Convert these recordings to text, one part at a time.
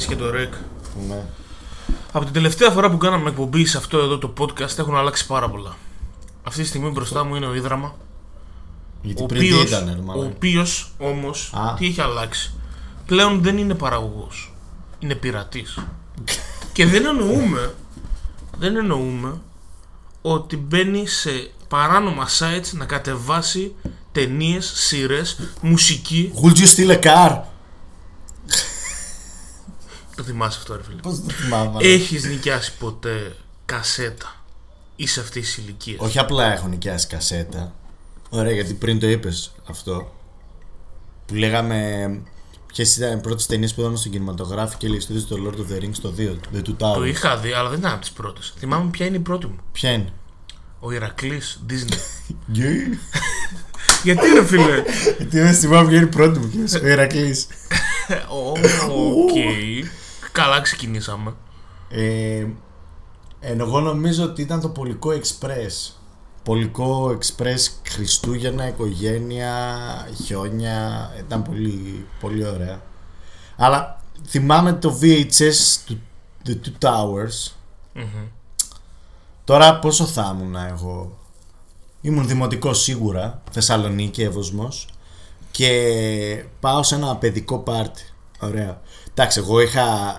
Δημήτρης και το Ρεκ. Ναι. Από την τελευταία φορά που κάναμε εκπομπή σε αυτό εδώ το podcast έχουν αλλάξει πάρα πολλά. Αυτή τη στιγμή μπροστά μου είναι ο Ίδραμα. Γιατί Ο πριν τι οποίος, ήταν, ρε ο μαλάκα. οποίος όμως Α. τι έχει αλλάξει; Πλέον δεν είναι παραγωγός. Είναι πειρατής. και δεν εννοούμε, δεν εννοούμε ότι μπαίνει σε παράνομα sites να κατεβάσει ταινίες, σειρές, μουσική. Would you steal a car? Το θυμάσαι αυτό ρε φίλε. Πώς το θυμάμαι. μαλάκα. Έχεις νοικιάσει ποτέ κασέτα. Είσαι αυτή τη ηλικία. Όχι απλά έχω νοικιάσει κασέτα. Ωραία, γιατί πριν το είπες αυτό. Που λέγαμε. Ποιες ήταν οι πρώτες ταινίες που είδαμε στον κινηματογράφο και λέει στο Lord of the Rings το 2, The Two Το Towers. είχα δει, αλλά δεν ήταν από τις πρώτες. Θυμάμαι ποια είναι η πρώτη μου. Ποια είναι; Ο Ηρακλής Disney. Γκέι. Γιατί ρε φίλε; Γιατί δεν θυμάμαι ποια είναι η πρώτη μου. ποιος είναι, Ο Ηρακλής. Ε, Ω, Οκ. Καλά ξεκινήσαμε. Ε, ενώ εγώ νομίζω ότι ήταν το Πολικό Εξπρές. Πολικό Εξπρές Χριστούγεννα, οικογένεια, χιόνια. Ήταν πολύ, πολύ ωραία. Αλλά θυμάμαι το VHS του The Two Towers. Τώρα πόσο θα ήμουν εγώ; Ήμουν δημοτικός σίγουρα, Θεσσαλονίκη, Εύωσμος και πάω σε ένα παιδικό πάρτι. Ωραία. Εντάξει, εγώ είχα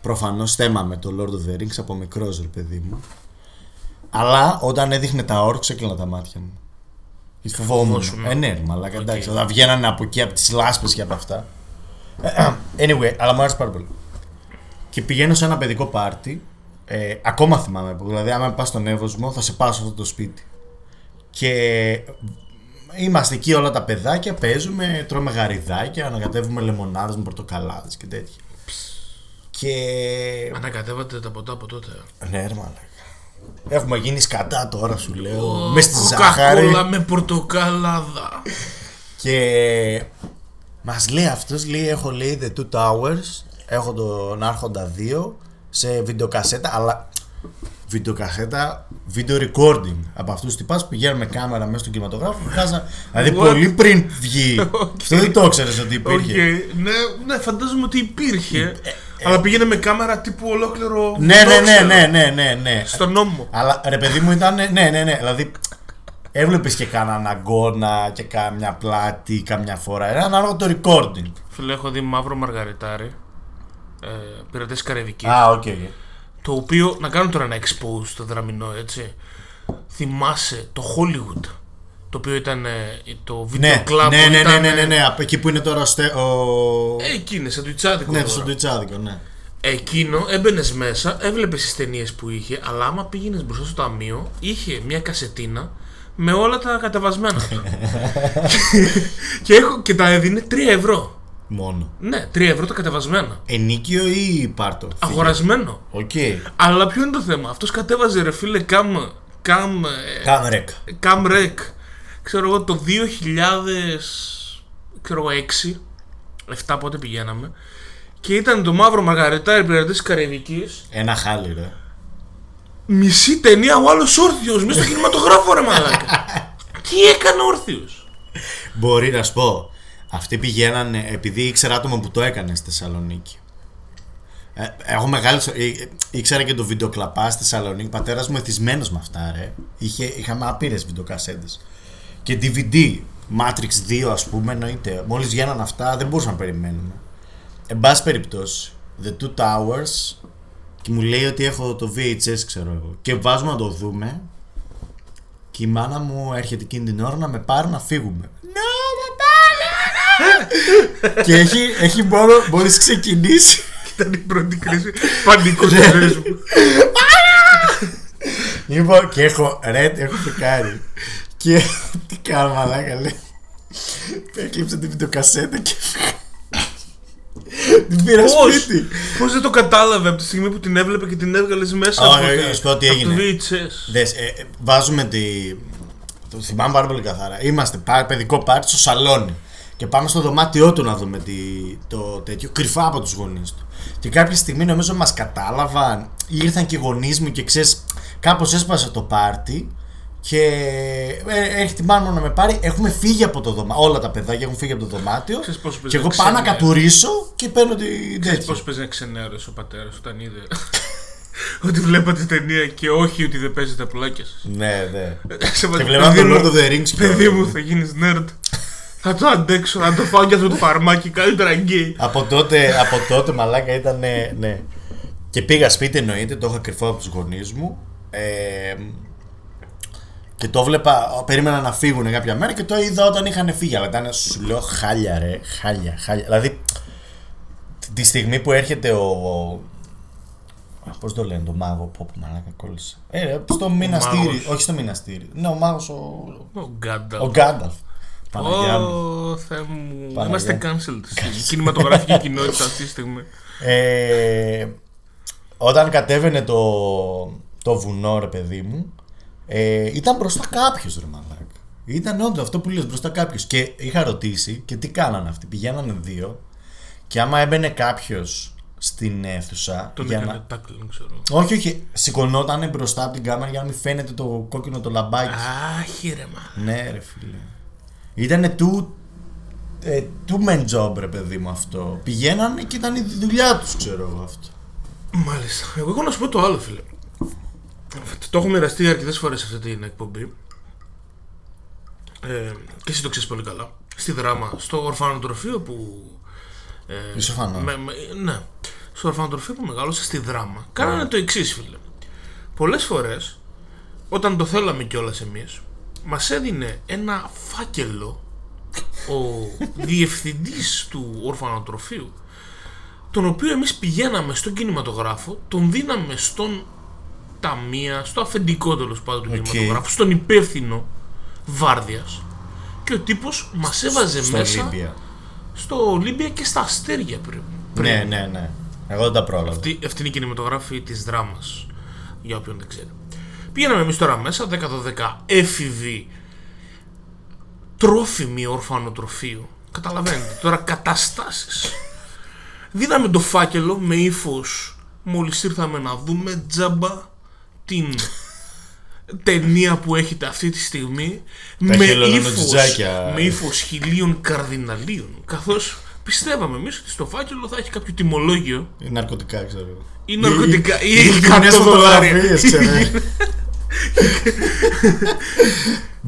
προφανώς θέμα με το Lord of the Rings από μικρός ρε παιδί μου. Αλλά όταν έδειχνε τα όρξ έκλεινα τα μάτια μου. Φοβόμουν. Φοβόσουν. Ε, ναι, ρε μαλάκα, εντάξει. Όταν βγαίνανε από εκεί, από τις λάσπες και από αυτά. Anyway, αλλά μου άρεσε πάρα πολύ. Και πηγαίνω σε ένα παιδικό πάρτι. Ε, ακόμα θυμάμαι που, δηλαδή, άμα πας στον Εύωσμο, θα σε πάω σε αυτό το σπίτι. Και είμαστε εκεί όλα τα παιδάκια, παίζουμε, τρώμε γαριδάκια, ανακατεύουμε λεμονάδες με πορτοκαλάδες και τέτοια. Και. Ανακατεύατε τα ποτά από τότε. Ναι, ρε μαλάκα. Έχουμε γίνει σκατά τώρα, σου λέω. με στη Κοκακόλα ζάχαρη. με πορτοκαλάδα. Και μας λέει αυτός, λέει: Έχω λέει The Two Towers, έχω τον Άρχοντα 2 σε βιντεοκασέτα, αλλά βιντεοκασέτα, video recording. Από αυτούς τους τύπους που πηγαίνουν με κάμερα μέσα στον κινηματογράφο. Βγάζα, δηλαδή What? πολύ πριν βγει. Αυτό δεν το ήξερες ότι Οκ. υπήρχε. Ναι, ναι, φαντάζομαι ότι υπήρχε. Αλλά πήγαινε με κάμερα τύπου ολόκληρο. Ναι, ναι, ναι, βίντεο, ναι, ναι, ναι, ναι. Στον νόμο. Αλλά ρε παιδί μου ήταν. Ναι, ναι, ναι. Δηλαδή έβλεπες και κανέναν αγκώνα και καμιά πλάτη καμιά φορά. Ε, ρε, ανάλογα το recording. Φίλε, έχω δει μαύρο μαργαριτάρι. Ε, Πειρατές Καραϊβικής. Α, οκ. Το οποίο, να κάνω τώρα ένα expose στο Δραμινό, έτσι. Θυμάσαι το Hollywood. Το οποίο ήταν ε, το video Ναι, club. ναι, που ναι, ναι, ήταν, ναι, ναι, ε, ναι, από εκεί που είναι τώρα ο. Στε- ο... Ε, εκείνη, σαν τοστσάδικο. ναι, τώρα. στο τοστσάδικο, ναι. Εκείνο έμπαινες μέσα, έβλεπες τις ταινίες που είχε, αλλά άμα πήγαινες μπροστά στο ταμείο, είχε μια κασετίνα με όλα τα κατεβασμένα του. και, έχω, και τα έδινε 3 ευρώ. Μόνο. Ναι, 3 ευρώ τα κατεβασμένα. Ενοίκιο ή πάρ' το. φύγε. Αγορασμένο. Οκ. Αλλά ποιο είναι το θέμα, αυτός κατέβαζε ρε φίλε cam. cam. ε, Cam Rec. Cam Rec, ξέρω εγώ το 2000, ξέρω εγώ 6, 7 πότε πηγαίναμε και ήταν το μαύρο μαργαριτάρι πειρατές της Καραϊβικής Ένα χάλι, ρε. μισή ταινία ο άλλος όρθιος μέσα στο κινηματογράφο ρε μαλάκα τι έκανε όρθιος; Μπορεί να σου πω. Αυτοί πηγαίνανε επειδή ήξερα άτομα που το έκανε στη Θεσσαλονίκη. Ε, έχω μεγάλη. σο- ή- Ήξερα και το βιντεοκλαπά στη Θεσσαλονίκη. Πατέρας μου εθισμένος με αυτά, ρε. Είχε, είχαμε άπειρες βιντεοκασέτες. Και DVD. Matrix 2, ας πούμε, εννοείται. Μόλις βγαίναν αυτά, δεν μπορούσαμε να περιμένουμε. Εν πάση περιπτώσει, The Two Towers. Και μου λέει ότι έχω το VHS, ξέρω εγώ. Και βάζουμε να το δούμε. Και η μάνα μου έρχεται εκείνη την ώρα να με πάρει να φύγουμε. No, και έχει, έχει μόνο, μόλις ξεκινήσει ήταν η πρώτη κρίση πανικού στη ζωή μου Λοιπόν, και έχω, ρε, έχω φεκάρει. Και τι κάνω, μαλάκα, λέει. Έκλειψε την βιντεοκασέτα και την πήρα Πώς, σπίτι. πώς δεν το κατάλαβε από τη στιγμή που την έβλεπε και την έβγαλες μέσα Όχι, από, όχι, να σου πω τι από το έγινε. VHS Δες, ε, ε, βάζουμε τη... Το θυμάμαι πάρα πολύ καθαρά. Είμαστε πά- παιδικό πάρτι στο σαλόνι. Και πάμε στο δωμάτιό του να δούμε τη, το τέτοιο κρυφά από τους γονείς του. Και κάποια στιγμή νομίζω μας κατάλαβαν ή ήρθαν και οι γονείς μου και ξέρεις κάπως έσπασε το πάρτι Και ε, έρχεται η μάνα μου να με πάρει. Έχουμε φύγει από το δωμάτιο. Όλα τα παιδάκια έχουν φύγει από το δωμάτιο. Ξέρεις πώς παίζει Και εγώ να πάω να ξενέρω. κατουρίσω και παίρνω την Ξέρεις τέτοια. πώς παίζει να ξενέρωσε ο πατέρας όταν είδε ότι βλέπατε ταινία και όχι ότι δεν παίζετε πλάκια σας. Ναι, ναι. Σε Και παιδί βλέπαμε το μου, Lord of the Rings. και- Παιδί μου θα γίνεις nerd. Θα το αντέξω, να το φάω και αυτό το φαρμάκι, καλύτερα γκέι. Από τότε, από τότε μαλάκα ήταν. ναι, ναι. Και πήγα σπίτι εννοείται, το είχα κρυφό από τους γονείς μου. Ε, και το βλέπα, περίμενα να φύγουν κάποια μέρα και το είδα όταν είχαν φύγει. Αλλά ήταν, σου λέω, χάλια ρε, χάλια, χάλια. Δηλαδή, τη στιγμή που έρχεται ο. Πώς το λένε, το μάγο, πω πω μαλάκα κόλλησε. Ε, ρε, στο μηναστήρι, μάγος. όχι στο μηναστήρι. Ναι, ο μάγος ο. Ο Γκάνταλ. Ο Γκάνταλφ. Παναγιά μου. Ω, Θεέ μου. Παναγιά Είμαστε μου. cancelled στην κινηματογραφική κοινότητα αυτή τη στιγμή. Ε, όταν κατέβαινε το, το βουνό, ρε παιδί μου, ε, ήταν μπροστά κάποιος, ρε μαλάκα. Ήταν όντως αυτό που λες μπροστά κάποιος. Και είχα ρωτήσει και τι κάνανε αυτοί. Πηγαίνανε δύο και άμα έμπαινε κάποιος στην αίθουσα. Τον για έκανε να... tackling, ξέρω. Όχι, όχι. Σηκωνόταν μπροστά από την κάμερα για να μην φαίνεται το κόκκινο το λαμπάκι. Άχι ρε μα. Ναι, ρε φίλε. Ήτανε του. Ε, του men job, ρε παιδί μου αυτό. Πηγαίνανε και ήταν η δουλειά τους, ξέρω εγώ αυτό. Μάλιστα. Εγώ έχω να σου πω το άλλο, φίλε. Το έχω μοιραστεί αρκετές φορές σε αυτή την εκπομπή. Ε, και εσύ το ξέρεις πολύ καλά. Στη δράμα, στο ορφανοτροφείο που. Ε, Είσαι ορφανό. με- με- ναι. Στο ορφανοτροφείο που μεγάλωσα στη δράμα. Κάνανε το εξής, φίλε. Πολλές φορές, όταν το θέλαμε κιόλας εμείς, μας έδινε ένα φάκελο ο διευθυντής του ορφανοτροφείου τον οποίο εμείς πηγαίναμε στον κινηματογράφο, τον δίναμε στον ταμεία, στο αφεντικό τέλος πάντων του Οκ. κινηματογράφου, στον υπεύθυνο βάρδιας και ο τύπος μας έβαζε Στο μέσα Ολύμπια. στο Ολύμπια και στα Αστέρια πριν. Ναι, ναι, ναι. Εγώ δεν τα πρόλαβα. Αυτή, αυτή είναι η κινηματογράφη της Δράμας, για όποιον δεν ξέρει. Πήγαμε εμείς τώρα μέσα, 10-12 έφηβοι, τρόφιμοι ορφανοτροφείου. Καταλαβαίνετε, τώρα καταστάσεις. Δίναμε το φάκελο με ύφος. Μόλις ήρθαμε να δούμε τζάμπα την ταινία που έχετε αυτή τη στιγμή με ύφος, χελωνοτζάκια. με ύφος χιλίων καρδιναλίων καθώς πιστεύαμε εμείς ότι στο φάκελο θα έχει κάποιο τιμολόγιο Είναι ναρκωτικά, ξέρω εγώ. ή ναρκωτικά ή, Ή 100 κοινές δολάρια. φωτογραφίες, ξέρω.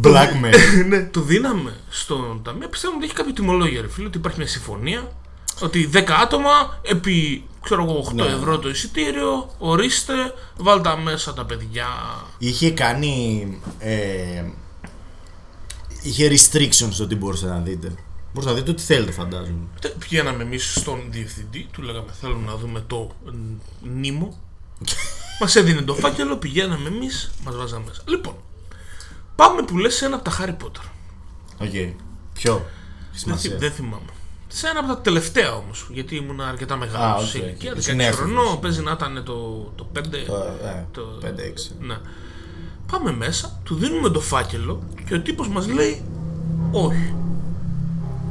Blackmail. ναι, το δίναμε στον ταμείο. Πιστεύουμε ότι έχει κάποιο τιμολόγιο, ρε φίλε, ότι υπάρχει μια συμφωνία. Ότι 10 άτομα επί ξέρω εγώ 8 Ναι. ευρώ το εισιτήριο, ορίστε, βάλτε μέσα τα παιδιά. Είχε κάνει. Ε, είχε restrictions στο τι μπορούσατε να δείτε. Μπορούσατε να δείτε ό,τι θέλετε, φαντάζομαι. Τε- Πηγαίναμε εμείς στον διευθυντή, του λέγαμε θέλουμε να δούμε το ν- νήμο. μας έδινε το φάκελο, πηγαίναμε εμείς, μας βάζαμε μέσα. Λοιπόν, πάμε που λες σε ένα από τα Harry Potter. Οκ. Ποιο; Έχει Δεν, σημασία. θυ- δεν θυμάμαι. Σε ένα από τα τελευταία όμως, γιατί ήμουν αρκετά μεγάλος Α, οκ, σε ηλικία, οκ. 16 Είσαι νέος, χρονών, ναι. παίζει να ήταν το, το 5. Το- ε, το- 5-6. Ναι. Πάμε μέσα, του δίνουμε το φάκελο και ο τύπος μας λέει όχι.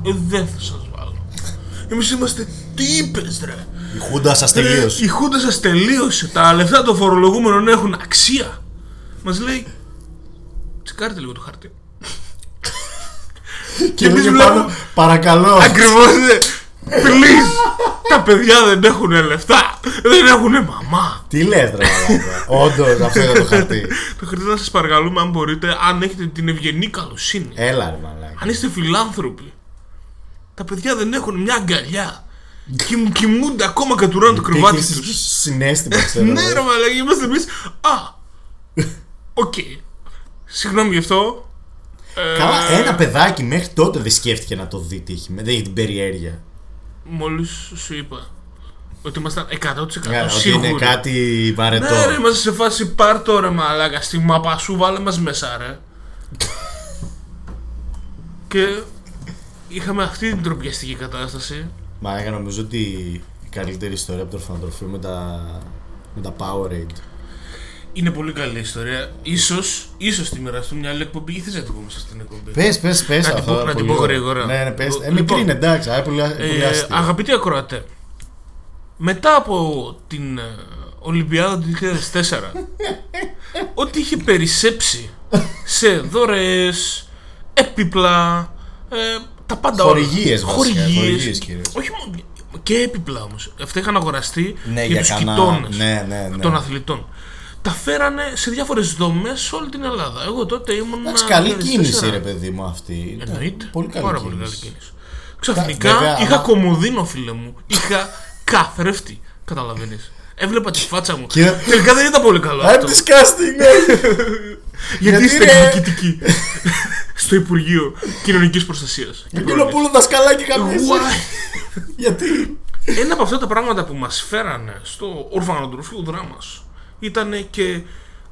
Ε, δεν θα σας βάλω. Εμείς είμαστε τι είπες ρε. Η Χούντα σας Ε, τελείωσε. Η χούντα σας τελείωσε. Τα λεφτά των φορολογούμενων έχουν αξία. Μας λέει τσεκάρετε λίγο το χαρτί. Και εμείς εμείς βλέπουμε- πάνω, παρακαλώ. Ακριβώς ναι. Please. Τα παιδιά δεν έχουν λεφτά. Δεν έχουν μαμά. Τι λες ρε μαλάκα. Όντως αυτό είναι το χαρτί. Το χαρτί να σας παρακαλούμε αν μπορείτε, αν έχετε την ευγενή καλοσύνη. Έλα ρε μαλάκα. Αν είστε φιλάνθρωποι, τα παιδιά δεν έχουν μια αγκαλιά. Και κοιμούνται ακόμα κατουράνε το κρεβάτι Πήγες τους. Συνέστημα ξέρω. Ναι, εγώ. ρε μαλάκα, είμαστε εμείς. Α! Οκ. Συγγνώμη γι' αυτό. Ε, Καλά, ένα παιδάκι μέχρι τότε δεν σκέφτηκε να το δει τι έχει. Δεν έχει την περιέργεια. Μόλις σου είπα ότι ήμασταν 100% Ναι, Ότι σίγουροι. είναι κάτι βαρετό. Ναι, ρε, είμαστε σε φάση πάρ το ρε μαλάκα. Στη μάπα σου βάλε μας μέσα, ρε. και είχαμε αυτή την ντροπιαστική κατάσταση. Μα εγώ νομίζω ότι η καλύτερη ιστορία από το ορφανοτροφείο με τα, με τα Powerade. Είναι πολύ καλή ιστορία. Ίσως, ίσως τη μοιραστούμε μια άλλη εκπομπή ή θες να την πούμε σε αυτήν την εκπομπή; Πες, πες, πες Να την αυτό. πω- να την πολύ πω ωραίο. γρήγορα. Ναι, ναι, πες. Λοιπόν, Ε, μικρή είναι, εντάξει. Α, πολύ, πολύ Ε, αστείο. αγαπητοί ακροατέ, μετά από την ε, Ολυμπιάδα του 2004, ό,τι είχε περισσέψει σε δωρεές, έπιπλα, ε, τα πάντα όλα. Χορηγίες βασικά, Χορηγίες. χορηγίες κυρίως. Όχι μόνο. Και έπιπλα όμως. Αυτά είχαν αγοραστεί Ναι, για, για τους κανένα- κοιτώνε ναι, ναι, ναι. των αθλητών. Τα φέρανε σε διάφορες δομές σε όλη την Ελλάδα. Εγώ τότε ήμουν. Εντάξει, καλή 2004. κίνηση, ρε παιδί μου αυτή. Εννοείται. Πολύ καλή Πάρα κίνηση. πολύ καλή κίνηση. Ξαφνικά βέβαια, είχα άμα- κομμωδίνο, φίλε μου. Είχα καθρέφτη. Καταλαβαίνεις. Έβλεπα τη φάτσα μου. Και- Τελικά δεν ήταν πολύ καλό I'm αυτό. disgusting, ναι. Γιατί γιατί είστε ρε- εκδικητικοί στο Υπουργείο Κοινωνικής Προστασίας. Γιατί είναι πούλο δασκαλάκι καμία. Γιατί; Ένα από αυτά τα πράγματα που μας φέρανε στο ορφανοτροφείο δράμας ήταν και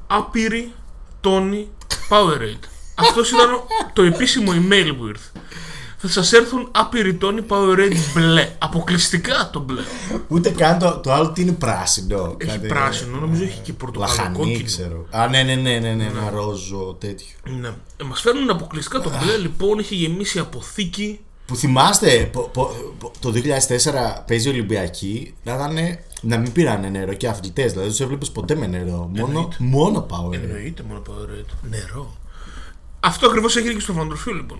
άπειροι τόνοι Powerade. Αυτός ήταν ο- το επίσημο email που ήρθε. Θα σας έρθουν άπειροι τόνοι Powerade μπλε. Αποκλειστικά το μπλε. Ούτε καν το, το άλλο τι είναι πράσινο. Έχει Κάτι- πράσινο, νομίζω έχει και πορτοκαλό Λαχανί, κόκκινο. ξέρω. Α, ναι, ναι, ναι, ναι, ναι, ένα ρόζο τέτοιο. Ναι. Ε, μας φέρνουν αποκλειστικά το μπλε, λοιπόν, είχε γεμίσει αποθήκη. Που θυμάστε πο- πο- πο- το 2004 παίζει Ολυμπιακή να, ήταν, να μην πήρανε νερό και αθλητές. Δηλαδή τους έβλεπες ποτέ με νερό. Μόνο, Εννοείται. μόνο power. Εννοείται μόνο Powerade. Νερό. Αυτό ακριβώς έγινε και στο φαντροφείο, λοιπόν.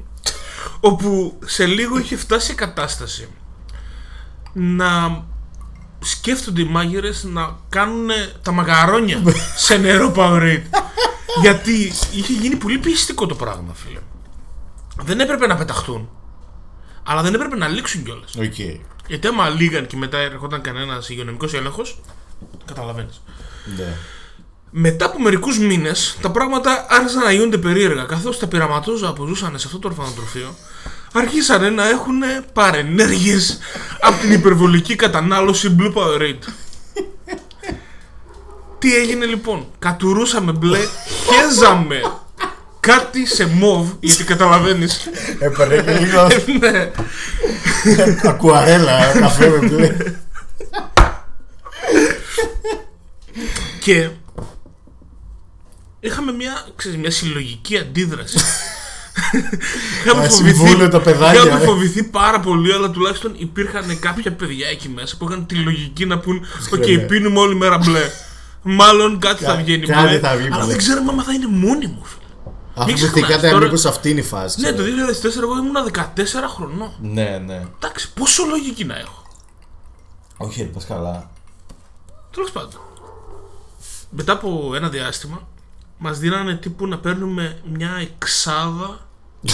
Όπου σε λίγο είχε φτάσει η κατάσταση να σκέφτονται οι μάγειρες να κάνουν τα μαγαρόνια σε νερό Powerade. Γιατί είχε γίνει πολύ πιεστικό το πράγμα, φίλε. Δεν έπρεπε να πεταχτούν. Αλλά δεν έπρεπε να λήξουν κιόλας. ΟΚ. Γιατί άμα λήγαν και μετά ερχόταν κανένας υγειονομικός έλεγχος, καταλαβαίνεις. Ναι. Μετά από μερικούς μήνες, τα πράγματα άρχισαν να γίνονται περίεργα. Καθώς τα πειραματόζωα που ζούσαν σε αυτό το ορφανοτροφείο άρχισαν να έχουν παρενέργειες από την υπερβολική κατανάλωση Blue Powerade. Τι έγινε λοιπόν, κατουρούσαμε μπλε, χέζαμε κάτι σε μοβ, γιατί καταλαβαίνεις. Έπαιρνε και λίγο ναι. ακουαρέλα καφέ με μπλε. Και είχαμε μια, ξέρεις, μια συλλογική αντίδραση. είχαμε, Να συμβούλουν τα παιδάκια, είχαμε ρε. φοβηθεί πάρα πολύ, αλλά τουλάχιστον υπήρχαν κάποια παιδιά εκεί μέσα που είχαν τη λογική να πούν ΟΚ, ναι. πίνουμε όλη μέρα μπλε. Μάλλον κάτι θα Κα- βγαίνει κάτι μπλε. θα βγει αλλά μπλε. δεν ξέραμε αν θα είναι μόνιμο. φίλε. Αφού Μην ξεχνάς, θυμηθήκατε τώρα- μήπως αυτή είναι η φάση. Ναι, ξέρω. το 2004 εγώ ήμουν 14 χρονών. Ναι, ναι. Εντάξει, πόσο λογική να έχω. Όχι, ρε, πας καλά. Τέλος πάντων. Μετά από ένα διάστημα, μας δίνανε τύπου να παίρνουμε μια εξάδα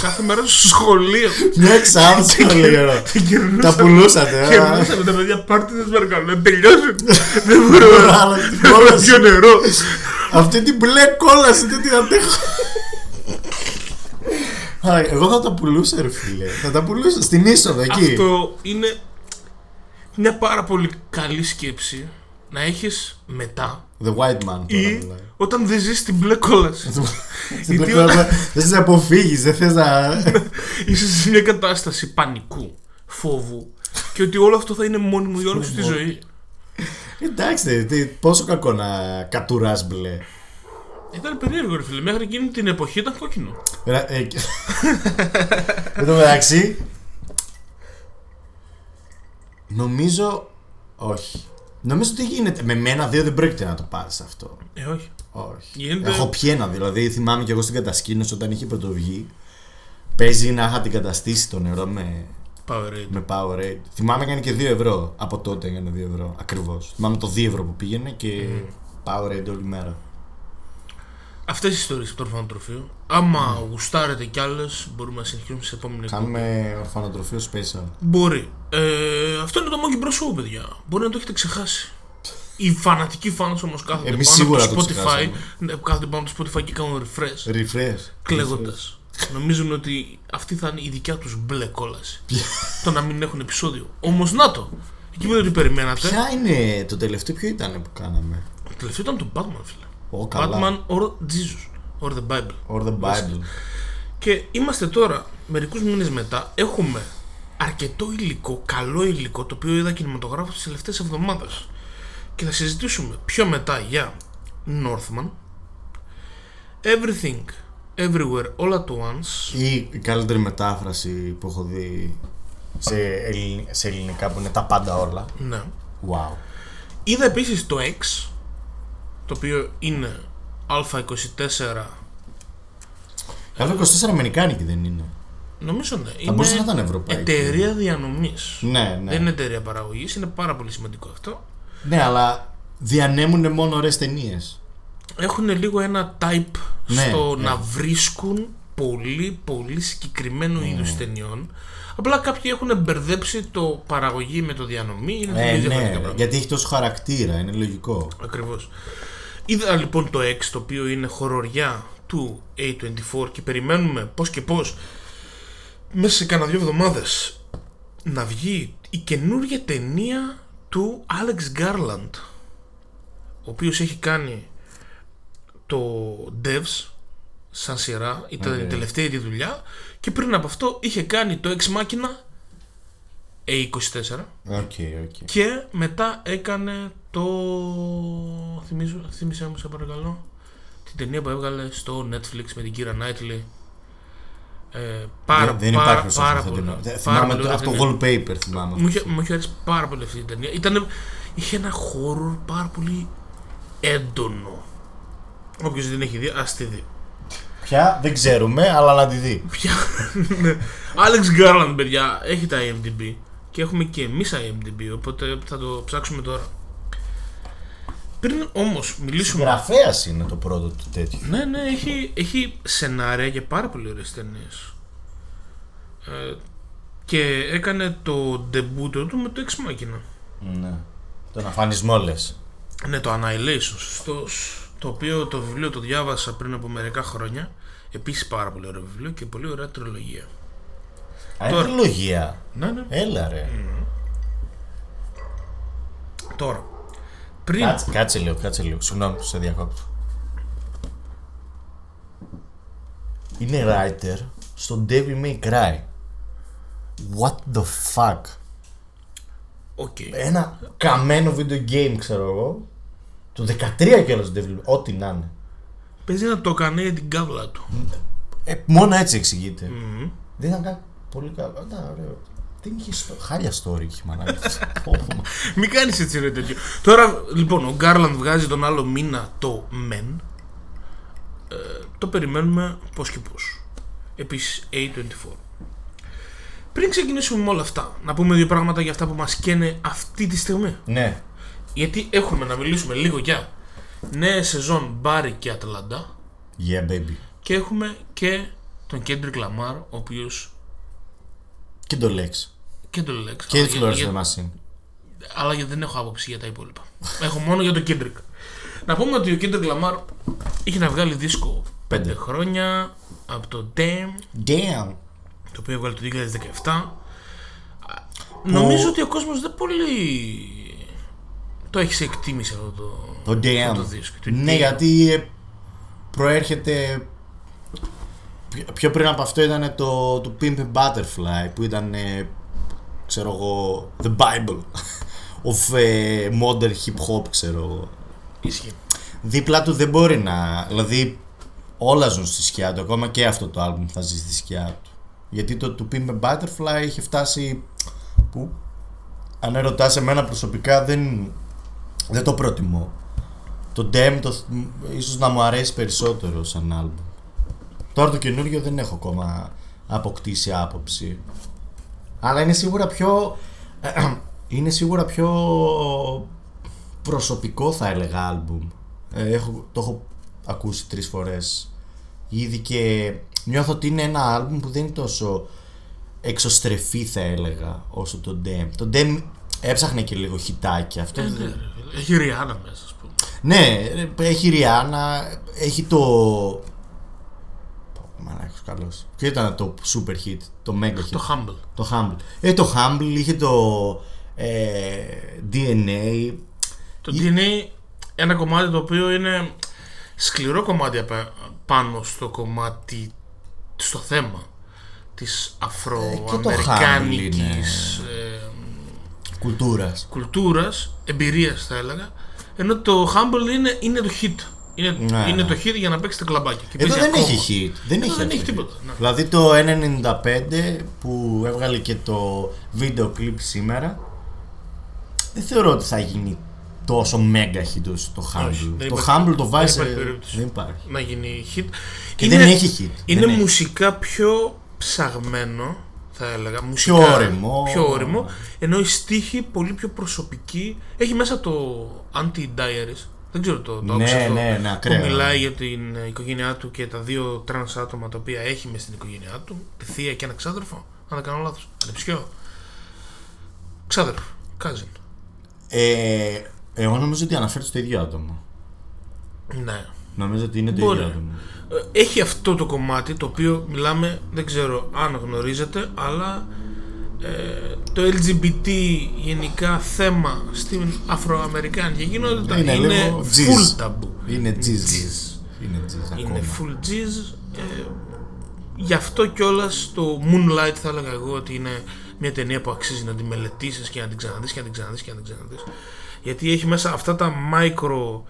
κάθε μέρα στο σχολείο. Μια εξάδα σχολείο. Και γυρνούσαμε- Τα πουλούσατε, Και α. γυρνούσαμε τα παιδιά, πάρτε τις παρακαλώ, τελειώσουν. Δεν μπορώ Άλλο να την θέλω κόλαση. πιο νερό. Αυτή την μπλε κόλαση δεν την αντέχω. Α, Εγώ θα τα πουλούσα, ρε φίλε. Θα τα πουλούσα στην είσοδο εκεί. Αυτό είναι μια πάρα πολύ καλή σκέψη να έχεις μετά The white man τώρα ή μιλάει. όταν δεν ζεις την μπλε κόλαση. Στην Γιατί- πλευρά, Δεν θες να αποφύγεις, δεν θες να... Είσαι σε μια κατάσταση πανικού, φόβου και ότι όλο αυτό θα είναι μόνιμο για όλη σου τη ζωή. Εντάξει, τι- πόσο κακό να κατουράς μπλε. Ήταν περίεργο ρε φίλε, μέχρι εκείνη την εποχή ήταν κόκκινο. Ρα- ε, και- Εν τω μεταξύ, νομίζω, όχι. Νομίζω ότι γίνεται. Με μένα δύο δεν πρόκειται να το πάρεις αυτό. Ε, όχι. Όχι. Γίνεται- Έχω πιει ένα, δηλαδή θυμάμαι και εγώ στην κατασκήνωση όταν είχε πρωτοβγεί. Παίζει να είχα την καταστήσει το νερό με, Powerade. με Powerade. Θυμάμαι έκανε και 2 ευρώ. Από τότε έκανε 2 ευρώ. Ακριβώς. Θυμάμαι το 2 ευρώ που πήγαινε και Powerade όλη μέρα. Αυτές οι ιστορίες από το ορφανοτροφείο. Άμα γουστάρετε κι άλλες, μπορούμε να συνεχίσουμε σε επόμενη εκπομπή. Κάνουμε ορφανοτροφείο special. Μπορεί. Ε, αυτό είναι το Monkey Bros. Show, παιδιά. Μπορεί να το έχετε ξεχάσει. Οι φανατικοί fans όμως κάθονται Εμείς πάνω σίγουρα από το το Spotify. ξεχάσαμε. Ναι, κάθονται πάνω από το Spotify και κάνουν refresh. Refresh. Κλαίγοντας. Νομίζουν ότι αυτή θα είναι η δικιά τους μπλε κόλαση. το να μην έχουν επεισόδιο. Όμως να το. Εκεί που δεν το περιμένατε. Ποια είναι το τελευταίο, ποιο ήταν που κάναμε; Το τελευταίο ήταν το Batman, φίλε. Ω, καλά. Batman or Jesus. Or the Bible. Or the Bible. Και είμαστε τώρα, μερικούς μήνες μετά, έχουμε αρκετό υλικό, καλό υλικό, το οποίο είδα κινηματογράφος τις τελευταίες εβδομάδες. Και θα συζητήσουμε πιο μετά για Northman, Everything, Everywhere, All at Once. Ή η καλύτερη μετάφραση που έχω δει σε, ελλην- σε ελληνικά που είναι τα πάντα όλα. Ναι. Wow. Είδα επίσης το X, το οποίο είναι Α24 Καλό 24 Αμερικάνικη δεν είναι. Νομίζω ναι. Θα μπορούσε να ήταν ευρωπαϊκή. εταιρεία διανομής. Ναι, ναι. Δεν είναι εταιρεία παραγωγής, είναι πάρα πολύ σημαντικό αυτό. Ναι, αλλά διανέμουν μόνο ωραίες ταινίες. Έχουν λίγο ένα type Ναι, στο ναι. να βρίσκουν πολύ πολύ συγκεκριμένο είδους ταινιών. Απλά κάποιοι έχουν μπερδέψει το παραγωγή με το διανομή. Είναι Ε, πολύ διαφορετικά ναι, πράγματα. γιατί έχει τόσο χαρακτήρα, είναι λογικό. Ακριβώς. Είδα λοιπόν το X το οποίο είναι χοροριά του A24 και περιμένουμε πώς και πώς μέσα σε κάνα δύο εβδομάδες να βγει η καινούργια ταινία του Alex Garland ο οποίος έχει κάνει το Devs σαν σειρά, ήταν η ΟΚ. τελευταία τη δουλειά και πριν από αυτό είχε κάνει το Ex Machina A24 ΟΚ, οκ. και μετά έκανε το. Θυμίζω, θύμισε μου, σε παρακαλώ. Την ταινία που έβγαλε στο Netflix με την Keira Knightley. Ε, πάρα, Δεν, δεν πάρα, υπάρχει όσο πάρα αυτό πολύ. το- δεν- πάρα Θυμάμαι πολύ το, ωραία αυτό ταινία. το wallpaper θυμάμαι. Μου είχε, μου είχε αρέσει πάρα πολύ αυτή η ταινία. Ήτανε, είχε ένα horror πάρα πολύ έντονο. Όποιος δεν έχει δει, ας τη δει. Πια δεν ξέρουμε, αλλά να τη δει. Πια. ναι. Alex Garland, παιδιά, έχει τα IMDb. Και έχουμε και εμείς IMDb, οπότε θα το ψάξουμε τώρα. Πριν όμως μιλήσουμε... Συγγραφέας είναι το πρώτο του τέτοιο. Ναι, ναι, έχει, έχει σενάρια για πάρα πολύ ωραίες ταινίες. Ε, και έκανε το debut του με το Ex Machina. Ναι. Τον αφανισμό λες. Ναι, το Annihilation, σωστός. Το οποίο το βιβλίο το διάβασα πριν από μερικά χρόνια. Επίσης πάρα πολύ ωραίο βιβλίο και πολύ ωραία τριλογία. Τώρα. Αντιλογία. Ναι, ναι. Έλα ρε. Τώρα, πριν... Κάτσε, κάτσε λίγο, κάτσε λίγο. Συγγνώμη που σε διακόπτω. Είναι writer στο Devil May Cry. What the fuck; ΟΚ. Ένα καμένο video game, ξέρω εγώ. Το 13 κιόλας το Devil May Ό,τι να είναι. Παίζει να το κάνει για την κάβλα του. Ε, μόνο έτσι εξηγείται. Μμμ. Δεν ήταν κάτι πολύ καλό. Ήταν ωραίο. Δεν είχε στο... χάλια story, είχε μανάκι. Πω, πω, μα. Μην κάνεις έτσι ρε τέτοιο. Τώρα, λοιπόν, ο Γκάρλαντ βγάζει τον άλλο μήνα το Men. Ε, το περιμένουμε πώς και πώς. Επίσης, A24. Πριν ξεκινήσουμε με όλα αυτά, να πούμε δύο πράγματα για αυτά που μας καίνε αυτή τη στιγμή. ναι. Γιατί έχουμε να μιλήσουμε λίγο για νέα σεζόν Barry και Atlanta Yeah, baby. και έχουμε και τον Kendrick Lamar, ο οποίος Και το Flex. και τον Lex. Και αλλά τη για- Florence για- the Machine. αλλά γιατί δεν έχω άποψη για τα υπόλοιπα. έχω μόνο για τον Kendrick. Να πούμε ότι ο Kendrick Lamar είχε να βγάλει δίσκο 5 Πέντε. χρόνια από το Damn, Damn. το οποίο έβγαλε το 2017. Νομίζω ότι ο κόσμος δεν πολύ το έχει σε εκτίμηση αυτό το, Το Damn. αυτό το δίσκο. Το Ναι, Damn. γιατί ε, προέρχεται. Πιο- Πιο πριν από αυτό ήταν το, το Pimp and Butterfly που ήταν. ε, ξέρω εγώ. The Bible of ε, modern hip hop, ξέρω εγώ. Ισχύει. Δίπλα του δεν μπορεί να. Δηλαδή, όλα ζουν στη σκιά του. Ακόμα και αυτό το album θα ζει στη σκιά του. Γιατί το To Pimp a Butterfly είχε φτάσει. που αν ρωτάς εμένα προσωπικά δεν, δεν το προτιμώ. Το Dem το, ίσως να μου αρέσει περισσότερο σαν album. Τώρα το καινούργιο δεν έχω ακόμα αποκτήσει άποψη. Αλλά είναι σίγουρα πιο. είναι σίγουρα πιο προσωπικό θα έλεγα άλμπουμ. Ε, έχω, το έχω ακούσει τρεις φορές ήδη και νιώθω ότι είναι ένα άλμπουμ που δεν είναι τόσο εξωστρεφή θα έλεγα όσο το Dem. Το Dem έψαχνε και λίγο χιτάκι αυτό. δεν- Ναι, ρε, φίλε. Έχει Ριάννα μέσα, ας πούμε. ναι, έχει Ριάννα, έχει το. Μαλάκος καλός. Ποιο ήταν το super hit, το mega hit; Το Humble. Το Humble. Ε, το Humble είχε το ε, DNA. Το DNA ένα κομμάτι το οποίο είναι σκληρό κομμάτι απα- πάνω στο κομμάτι, στο θέμα της αφροαμερικάνικης ε, Κουλτούρας. κουλτούρας, εμπειρίας θα έλεγα, ενώ το Humble είναι, είναι το hit. Είναι, Ναι, είναι ναι. το hit για να παίξει τα κλαμπάκια. Και Εδώ παίζει δεν ακόμα. έχει hit. Δεν Εδώ έχει, δεν αυτό έχει hit. τίποτα, ναι. Δηλαδή το 1.95 που έβγαλε και το βίντεο κλιπ σήμερα δεν θεωρώ ότι θα γίνει τόσο μέγα hit όσο το Humble. Όχι, δεν το υπάρχει- Humble το βάζει. δεν υπάρχει σε- περίπτωση. Δεν υπάρχει. να γίνει hit. Και δεν έχει hit. Είναι Δεν έχει. μουσικά πιο ψαγμένο, θα έλεγα. Μουσικά, ώριμο. Πιο ώριμο. Ενώ οι στίχοι πολύ πιο προσωπική. Έχει μέσα το Auntie Diaries. Δεν ξέρω το, το Ναι, άκουσες αυτό, ναι, ναι, Που ακραίο. μιλάει για την ε, οικογένειά του και τα δύο τρανς άτομα τα οποία έχει μες στην οικογένειά του. Τη θεία και ένα ξάδερφο. Αν δεν κάνω λάθος. Ανεψιό. Ξάδερφο. Cousin. Ε, εγώ νομίζω ότι αναφέρει στο ίδιο άτομο. Ναι. Νομίζω ότι είναι το Μπορεί. ίδιο άτομο. Ε, Έχει αυτό το κομμάτι το οποίο μιλάμε, δεν ξέρω αν γνωρίζετε, αλλά ε, το LGBT γενικά θέμα στην Αφροαμερικάνικη κοινότητα Είναι είναι, λίγο jizz. full ταμπού. Είναι jizz. Jizz. Είναι jizz ακόμα. Είναι full jizz. Ε, γι' αυτό κιόλας το Moonlight θα έλεγα εγώ ότι είναι μια ταινία που αξίζει να τη μελετήσεις και να την ξαναδείς και να την ξαναδείς και να την ξαναδείς. Γιατί έχει μέσα αυτά τα micro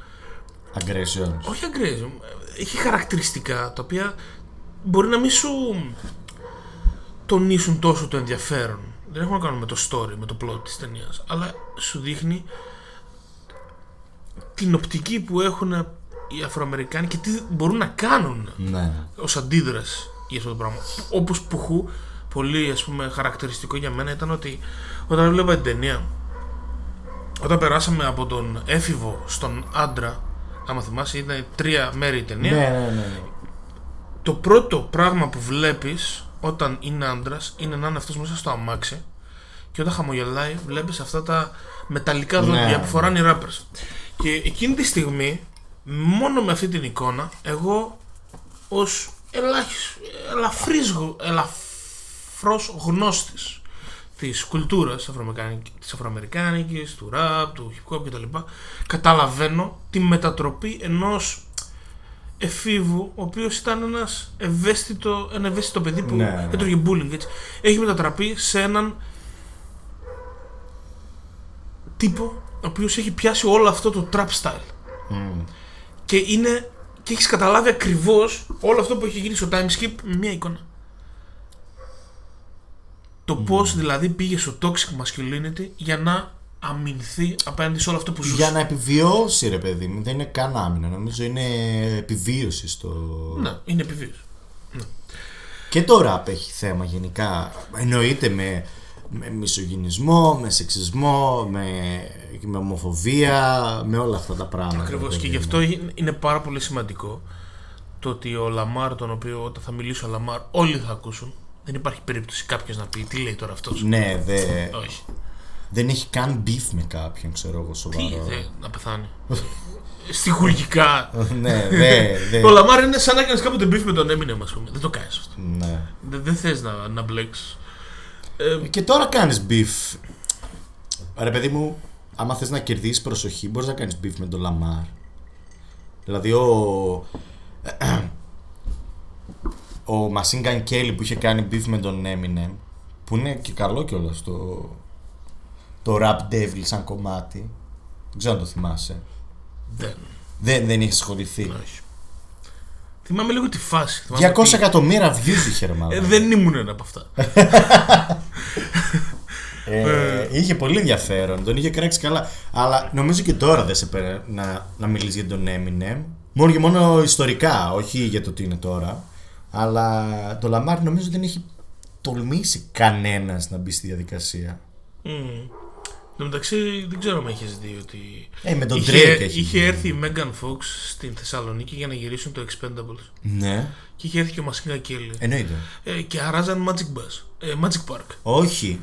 Aggression. όχι αγκρέζ. Έχει χαρακτηριστικά τα οποία μπορεί να μην σου τονίσουν τόσο το ενδιαφέρον. Δεν έχουν να κάνουν με το story, με το plot της ταινίας. Αλλά σου δείχνει την οπτική που έχουν οι Αφροαμερικάνοι και τι μπορούν να κάνουν Ναι. ως αντίδραση για αυτό το πράγμα. Όπως πουχού, πολύ ας πούμε χαρακτηριστικό για μένα ήταν ότι όταν έβλεπα την ταινία, όταν περάσαμε από τον έφηβο στον άντρα, άμα θυμάσαι ήταν τρία μέρη η ταινία, Ναι, ναι, ναι. ναι. το πρώτο πράγμα που βλέπεις όταν είναι άντρας είναι να είναι αυτός μέσα στο αμάξι και όταν χαμογελάει βλέπεις αυτά τα μεταλλικά Ναι. δόντια που φοράνε οι rappers. Και εκείνη τη στιγμή, μόνο με αυτή την εικόνα, εγώ ως ελάχιστος, ελαφρύς, γ- ελαφρός γνώστης της κουλτούρας της Αφροαμερικάνικης, της Αφροαμερικάνικης, του ραπ, του hip hop κτλ. Καταλαβαίνω τη μετατροπή ενός εφήβου, ο οποίος ήταν ένας ευαίσθητο, ένα ευαίσθητο παιδί που Ναι, ναι. έτρωγε bullying, έτσι. Έχει μετατραπεί σε έναν τύπο ο οποίος έχει πιάσει όλο αυτό το trap style. Μμμ. Και είναι και έχεις καταλάβει ακριβώς όλο αυτό που έχει γίνει στο time skip με μία εικόνα. Το πώς δηλαδή πήγε στο toxic masculinity για να αμυνθεί απέναντι σε όλο αυτό που ζούσε. Για να επιβιώσει, ρε παιδί μου. Δεν είναι καν άμυνα. Νομίζω είναι επιβίωση στο. Ναι, είναι επιβίωση. Και το ραπ έχει θέμα γενικά. Εννοείται με, με μισογυνισμό, με σεξισμό, με, με ομοφοβία, με όλα αυτά τα πράγματα. Ακριβώς. ρε Και παιδί γι' μου. αυτό είναι- είναι πάρα πολύ σημαντικό το ότι ο Lamar, τον οποίο όταν θα μιλήσει ο Lamar, όλοι θα ακούσουν. Δεν υπάρχει περίπτωση κάποιος να πει τι λέει τώρα αυτός. Ναι, δε, Όχι. Δεν έχει καν beef με κάποιον, ξέρω εγώ, Τι, σοβαρό. δε, να πεθάνει. Στιχουργικά. ναι, δε, δε. Ο Lamar είναι σαν να έκανε κάποτε beef με τον Eminem, ας πούμε. Δεν το κάνεις αυτό. ναι. Δεν, δεν θες να, να μπλέξεις. Και τώρα κάνεις beef. Ρε παιδί μου, άμα θες να κερδίσεις προσοχή, μπορείς να κάνεις beef με τον Lamar. Δηλαδή ο... Ο Machine Gun Kelly που είχε κάνει beef με τον Eminem, που είναι και καλό κιόλας το... Το Rap Devil σαν κομμάτι. Δεν ξέρω αν το θυμάσαι. Δεν. Δεν, δεν έχει ασχοληθεί. Όχι. Θυμάμαι λίγο τη φάση. Θυμάμαι 200 ότι- εκατομμύρια views είχε ρε Ε, μάλλον. δεν ήμουν ένα από αυτά. Ε, είχε πολύ ενδιαφέρον, τον είχε κράξει καλά. Αλλά νομίζω και τώρα δεν σε πέρα να, να μιλήσεις για τον Eminem. Μόνο και μόνο ιστορικά, όχι για το τι είναι τώρα. Αλλά το Λαμάρ νομίζω δεν έχει τολμήσει κανένας να μπει στη διαδικασία. Μμμ. Εν τω μεταξύ, δεν ξέρω αν έχεις δει ότι. Ε, με τον είχε, Drake έχεις. είχε έρθει η Megan Fox στην Θεσσαλονίκη για να γυρίσουν το Expendables. Ναι, Και είχε έρθει και ο Μασίνα Kelly. εννοείται. Ε, και αράζαν Magic Bus. Ε, Magic Park. Όχι.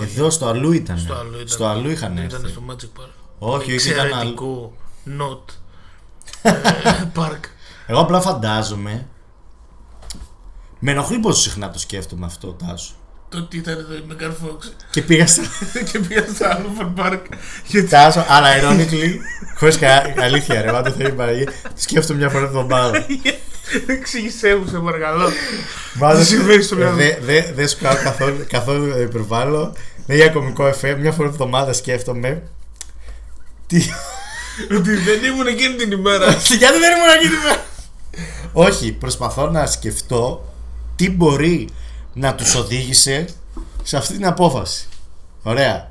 Εδώ στο αλλού ήταν. Στο άλλο ήταν. Στο αλλού είχαν Ήταν έρθει. στο Magic Park. Όχι, όχι, ήταν αλλού. Εξαιρετικό not ε, park. Εγώ απλά φαντάζομαι. Με ενοχλεί πόσο συχνά το σκέφτομαι αυτό, Τάσο. Το ότι ήταν εδώ η Megan Fox. Και πήγα στα. και πήγα στο άλλο park. Γιατί Τάσο, αλλά ironically, χωρίς αλήθεια ρε, μάτε θέλει παραγωγή, σκέφτομαι μια φορά την εβδομάδα. εξήγησέ μου, σε παρακαλώ. Μάλλον Τι συμβαίνει στο μυαλό μου. Δεν δε, δε σου κάνω καθόλου, καθόλου υπερβάλλω. Δεν για κωμικό εφέ, μια φορά την εβδομάδα σκέφτομαι. Τι. Ότι δεν ήμουν εκείνη την ημέρα. Γιατί δεν ήμουν εκεί την μέρα. Όχι, προσπαθώ να σκεφτώ τι μπορεί να τους οδήγησε σε αυτή την απόφαση. Ωραία.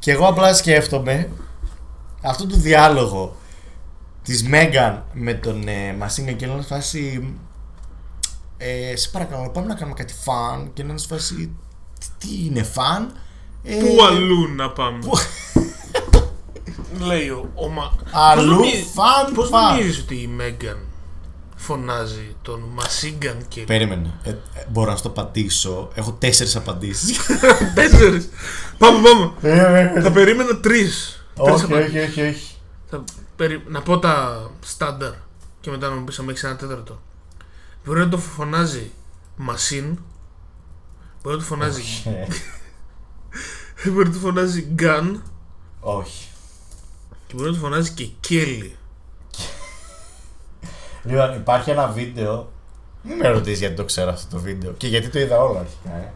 Και εγώ απλά σκέφτομαι αυτό το διάλογο της Μέγαν με τον ε, Μασίνγκα και να φάση ε, σε παρακαλώ πάμε να κάνουμε κάτι φαν και να είναι σε φάση τι, τι είναι φαν; Ε, Πού αλλού να πάμε; Λέει ο, ο Μα... Αλλού, Πώς νομίζεις- φαν, Πώς φαν. νομίζεις ότι η Μέγαν φωνάζει τον Μασίγκαν και... Περίμενε. Ε, ε, μπορώ να στο απαντήσω. Έχω τέσσερις απαντήσεις. Τέσσερις. πάμε, πάμε. Θα περίμενα τρεις. Τρεις όχι, απαντήσεις. όχι, όχι, όχι. Θα περι... Να πω τα στάνταρ και μετά να μου πεις αν έχεις ένα τέταρτο. Μπορεί να το φωνάζει Μασίν. Μπορεί να το φωνάζει... Ε, μπορεί να το φωνάζει Gun. όχι. Και μπορεί να το φωνάζει και Κέλλη. Λοιπόν, υπάρχει ένα βίντεο. Μην με ρωτήσεις γιατί το ξέρω αυτό το βίντεο και γιατί το είδα όλο αρχικά. Ε.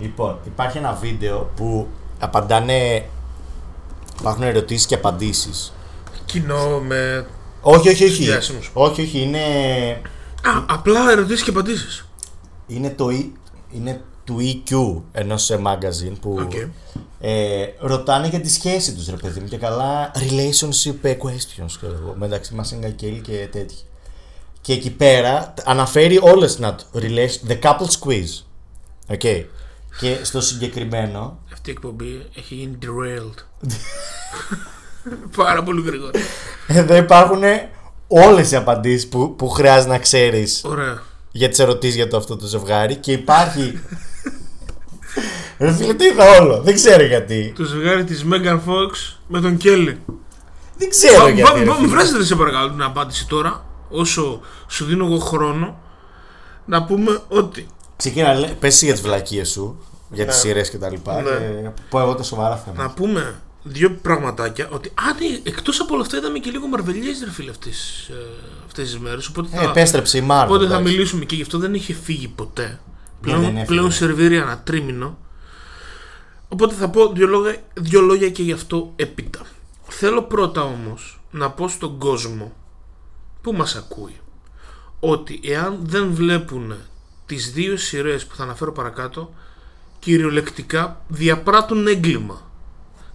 Λοιπόν, υπάρχει ένα βίντεο που απαντάνε. Υπάρχουν ερωτήσεις και απαντήσεις. Κοινό με... Όχι, όχι, όχι. διάσημους. Όχι, όχι. Είναι, Α, απλά ερωτήσεις και απαντήσεις. είναι, το, E- είναι του EQ ενός ε, magazine που Οκ. Ε, ρωτάνε για τη σχέση τους ρε παιδί μου και καλά relationship ε, questions ξέρω εγώ, μεταξύ Μασίνγκα Κέλλη και τέτοια. Και εκεί πέρα αναφέρει όλες να το- relation, the couple squeeze. Okay. Και στο συγκεκριμένο Αυτή η εκπομπή έχει γίνει derailed. Πάρα πολύ γρήγορα. εδώ υπάρχουν όλες οι απαντήσεις που, που χρειάζεται να ξέρεις Ωραία. για τις ερωτήσεις για το αυτό το ζευγάρι και υπάρχει Ρε φίλε το είδα όλο, δεν ξέρω γιατί Το ζευγάρι της Megan Fox με τον Kelly. Δεν ξέρω γιατί ρε Πάμε, φίλε. βρέστε σε παρακαλώ την απάντηση τώρα, όσο σου δίνω εγώ χρόνο, να πούμε ότι Ξεκίνα, λέ- πες για τις βλακίες σου Για τις Ναι. σειρές και τα λοιπά Ναι. και πω εγώ τα σοβαρά θέματα να πούμε δύο πραγματάκια ότι αν εκτός από όλα αυτά είδαμε και λίγο μαρβελιές ρε φίλε αυτές, ε, αυτές τις μέρες οπότε Ε, θα, επέστρεψε η Μάρβελ οπότε θα εντάξει. μιλήσουμε και γι' αυτό δεν είχε φύγει ποτέ δεν πλέον, έφυγε. πλέον σερβίρει ένα τρίμηνο οπότε θα πω δύο λόγια, δύο λόγια και γι' αυτό έπειτα θέλω πρώτα όμως να πω στον κόσμο που μας ακούει ότι εάν δεν βλέπουν τις δύο σειρές που θα αναφέρω παρακάτω κυριολεκτικά διαπράττουν έγκλημα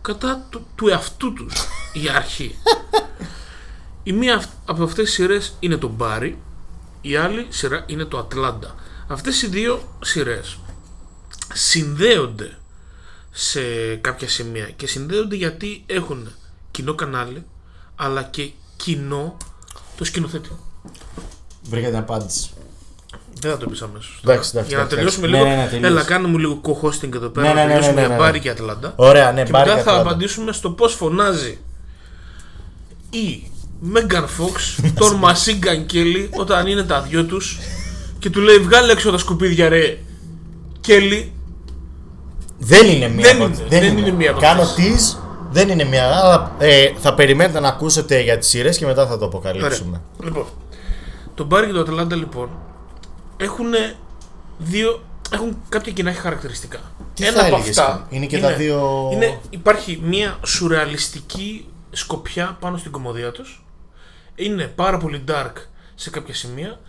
κατά του, του εαυτού τους η αρχή. η μία αυ- από αυτές τις σειρές είναι το Barry, η άλλη σειρά είναι το Ατλάντα. Αυτές οι δύο σειρές συνδέονται σε κάποια σημεία και συνδέονται γιατί έχουν κοινό κανάλι αλλά και κοινό το σκηνοθέτη. Βρήκα την απάντηση Δεν θα το πεις αμέσως. Εντάξει, εντάξει, Για να εντάξει, τελειώσουμε εντάξει. λίγο. Ναι, ναι, ναι, τελείωσε. Έλα, κάνουμε λίγο co-hosting εδώ πέρα. Ναι, ναι, να ναι, τελειώσουμε ναι, ναι, για ναι. Barry και Ατλάντα. Ωραία ναι Και Barry μετά και θα Ατλάντα. απαντήσουμε στο πώς φωνάζει η Megan Fox τον Machine Gun Kelly όταν είναι τα δυο τους και του λέει βγάλε έξω τα σκουπίδια ρε Kelly Δεν είναι μία Δεν από είναι, τις- δεν είναι μία από Κάνω αυτές. tease Δεν είναι μία αλλά ε, θα περιμένετε να ακούσετε για τις σειρές και μετά θα το αποκαλύψουμε Ωραία. Λοιπόν, το Barry και το Ατλάντα λοιπόν έχουν δύο. Έχουν κάποια κοινά χαρακτηριστικά. Τι θα έλεγες, είναι και τα δύο- Είναι, υπάρχει μια σουρεαλιστική σκοπιά πάνω στην κωμωδία τους. Είναι πάρα πολύ dark σε κάποια σημεία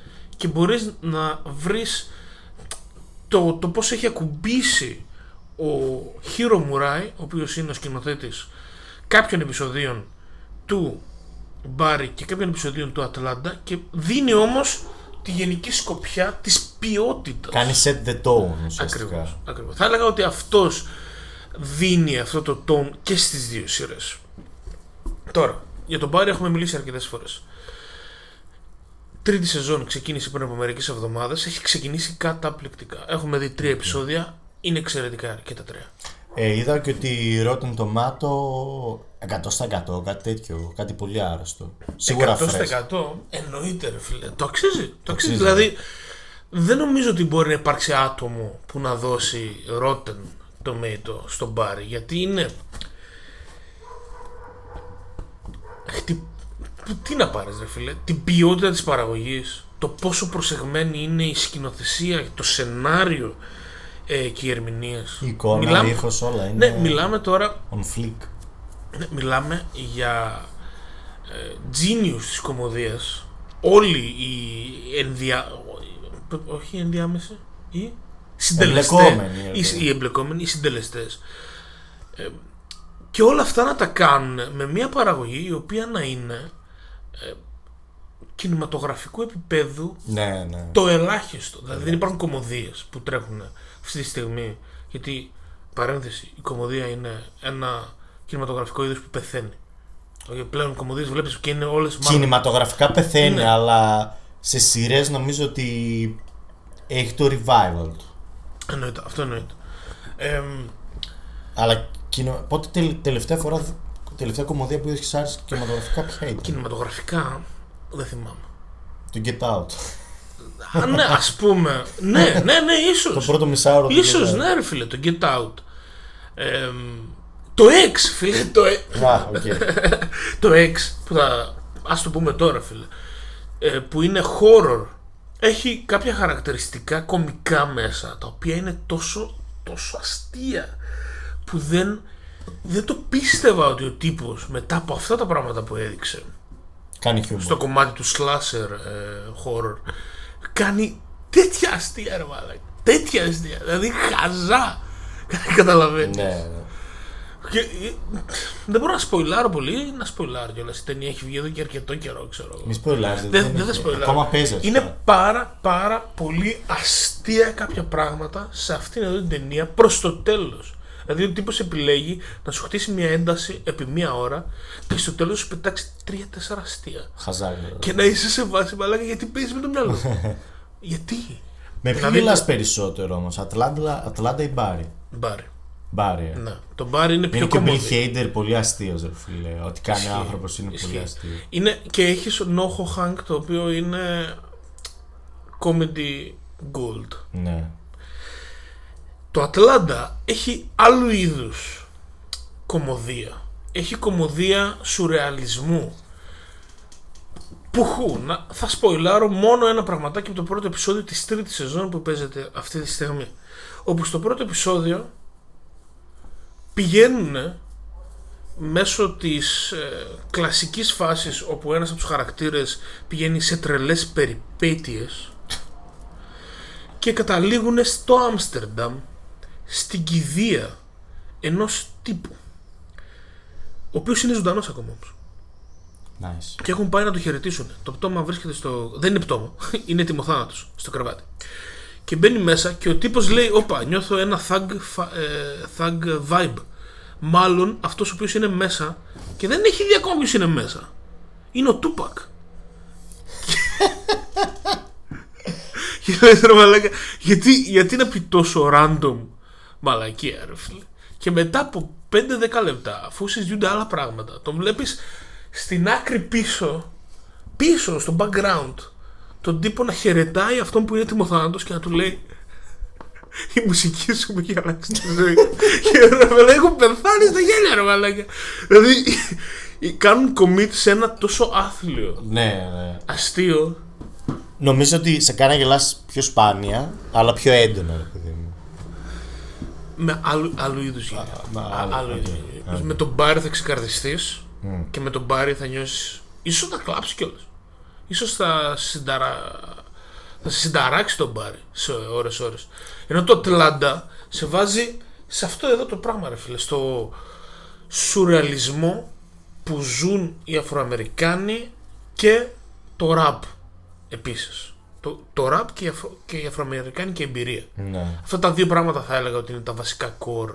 και μπορείς να βρεις το, το πώς έχει ακουμπήσει ο Hiro Murai, ο οποίος είναι ο σκηνοθέτης κάποιων επεισοδίων του Barry και κάποιων επεισοδίων του Ατλάντα και δίνει όμως τη γενική σκοπιά της ποιότητας. Κάνει set the tone ουσιαστικά Ακριβώς, ακριβώς. Θα έλεγα ότι αυτός δίνει αυτό το tone και στις δύο σειρές. Τώρα, για τον Barry έχουμε μιλήσει αρκετές φορές. Τρίτη σεζόν ξεκίνησε πριν από μερικές εβδομάδες. Έχει ξεκινήσει καταπληκτικά. Έχουμε δει τρία επεισόδια. Είναι εξαιρετικά και τα τρία. ε, Είδα και ότι Rotten Tomato 100% κάτι τέτοιο Κάτι πολύ άρρωστο Σίγουρα φρέσκο 100% εννοείται ρε φίλε. Το αξίζει. Το αξίζει. αξίζει. Δηλαδή δεν νομίζω ότι μπορεί να υπάρξει άτομο που να δώσει Rotten Tomato στον Μπάρι γιατί είναι Χτι... που- Τι να πάρεις ρε φίλε; Την ποιότητα της παραγωγής Το πόσο προσεγμένη είναι η σκηνοθεσία Το σενάριο ε, Και οι ερμηνείες. Η εικόνα, Μιλάμε- ο ήχος όλα είναι Ναι μιλάμε τώρα on flick ναι, μιλάμε για ε, genius της κομμωδίας. Όλοι οι ενδια... όχι οι ενδιάμεσοι οι συντελεστές Εμπλεκόμενοι, οι, okay. οι εμπλεκόμενοι, οι συντελεστές. Ε, Και όλα αυτά να τα κάνουν με μια παραγωγή η οποία να είναι ε, κινηματογραφικού επίπεδου Ναι, ναι. το ελάχιστο. Δηλαδή δεν υπάρχουν κομμωδίες που τρέχουν αυτή τη στιγμή. Γιατί, παρένθεση, η κομμωδία είναι ένα κινηματογραφικό είδος που πεθαίνει. Όχι, Πλέον κομμωδίες βλέπεις και είναι όλες μάλλον- Κινηματογραφικά πεθαίνει, Ναι. αλλά σε σειρές νομίζω ότι έχει το revival του. Εννοείται, αυτό εννοείται. Εμ, Αλλά κινο... πότε τελ- τελευταία φορά, τελευταία κομμωδία που είδες άρεσε κινηματογραφικά ποια ήταν; κινηματογραφικά δεν θυμάμαι. Το Get Out. Α, ναι, ας πούμε. ναι, ναι, ναι, το ίσως. πρώτο μισάωρο του Ίσως, Get Out. ναι, ρε φίλε, το Get Out. Εμ, το X, φίλε, το, ε- Α, οκ. το X, που θα, ας το πούμε τώρα, φίλε, ε, που είναι horror, έχει κάποια χαρακτηριστικά κομικά μέσα, τα οποία είναι τόσο, τόσο αστεία, που δεν, δεν το πίστευα ότι ο τύπος, μετά από αυτά τα πράγματα που έδειξε, Κάνει χιούμορ. στο κομμάτι του slasher ε, horror κάνει τέτοια αστεία ρε μαλάκα. Τέτοια αστεία. Δηλαδή χαζά. Καταλαβαίνεις. Ναι, ναι. Και, ε, δεν μπορώ να σποιλάρω πολύ ή να σποιλάρω κιόλας. Η ταινία έχει βγει εδώ και αρκετό καιρό, ξέρω εγώ. Μη σποιλάρεις, Δεν, είναι- δεν θα σποιλάρω. Ακόμα παίζεις αυτό. Είναι πάρα πάρα πολύ αστεία κάποια πράγματα σε αυτήν εδώ την ταινία προς το τέλος. Δηλαδή ο τύπος επιλέγει να σου χτίσει μια ένταση επί μία ώρα και στο τέλος σου πετάξει τρία-τέσσερα αστεία. Χαζάκι. Και να είσαι σε βάση μαλάκα γιατί παίζεις με το μυαλό σου; γιατί; Με ποιον Δηλαδή- μιλάς περισσότερο όμως, Ατλάντα, Ατλάντα ή Barry; Barry. Μπάρι. ε. Ναι. Το Barry είναι πιο Είναι και ο Bill comedy. Hader πολύ αστείος, ρε φίλε. Ό,τι κάνει ο Ισχύει. άνθρωπος είναι Ισχύει. πολύ αστείο. Είναι, και έχεις NoHo Hank το οποίο είναι comedy gold. Ναι. Το Ατλάντα έχει άλλου είδους κωμωδία. Έχει κωμωδία σουρεαλισμού. Πουχού, να, θα σποϊλάρω μόνο ένα πραγματάκι από το πρώτο επεισόδιο της τρίτης σεζόν που παίζεται αυτή τη στιγμή. Όπου στο πρώτο επεισόδιο πηγαίνουν μέσω της ε, κλασικής φάσης όπου ένας από τους χαρακτήρες πηγαίνει σε τρελές περιπέτειες και καταλήγουν στο Άμστερνταμ στην κηδεία ενός τύπου ο οποίος είναι ζωντανός ακόμα όμως Nice. και έχουν πάει να το χαιρετήσουν. Το πτώμα βρίσκεται στο. Δεν είναι πτώμα, είναι τιμοθάνατος στο κρεβάτι. Και μπαίνει μέσα και ο τύπος λέει: Όπα, νιώθω ένα thug, φα- ε, thug vibe. Μάλλον αυτός ο οποίος είναι μέσα και δεν έχει δει ακόμα ποιος είναι μέσα. Είναι ο Τούπακ. και λέει ρε μαλάκα, γιατί, γιατί να πει τόσο random μαλακία, ρε φίλε. Και μετά από 5-10 λεπτά, αφού συζητούνται άλλα πράγματα, τον βλέπεις στην άκρη πίσω, πίσω στο background, τον τύπο να χαιρετάει αυτόν που είναι τιμοθάνατος και να του λέει η μουσική σου μου έχει αλλάξει τη ζωή. και ρε μαλάκα, έχω πεθάνει στα γέλια ρε μαλάκα. Δηλαδή κάνουν commit σε ένα τόσο άθλιο, Ναι, ναι. αστείο. Νομίζω ότι σε κάνει να γελάς πιο σπάνια, αλλά πιο έντονα, ρε παιδί μου. Με άλλου, άλλου είδους γέλια. με Α- άλλο, άλλου οκ, είδους. οκ. Με τον Barry θα ξεκαρδιστείς και με τον Barry θα νιώσεις ίσως θα κλάψεις κιόλας ίσως θα συνταρα... θα σε συνταράξει τον Barry σε ώρες ώρες ενώ το Ατλάντα σε βάζει σε αυτό εδώ το πράγμα ρε φίλε στο σουρεαλισμό που ζουν οι Αφροαμερικάνοι και το ραπ επίσης το, το ραπ και η, Αφρο... και η Αφροαμερικάνικη εμπειρία. Ναι. Αυτά τα δύο πράγματα θα έλεγα ότι είναι τα βασικά core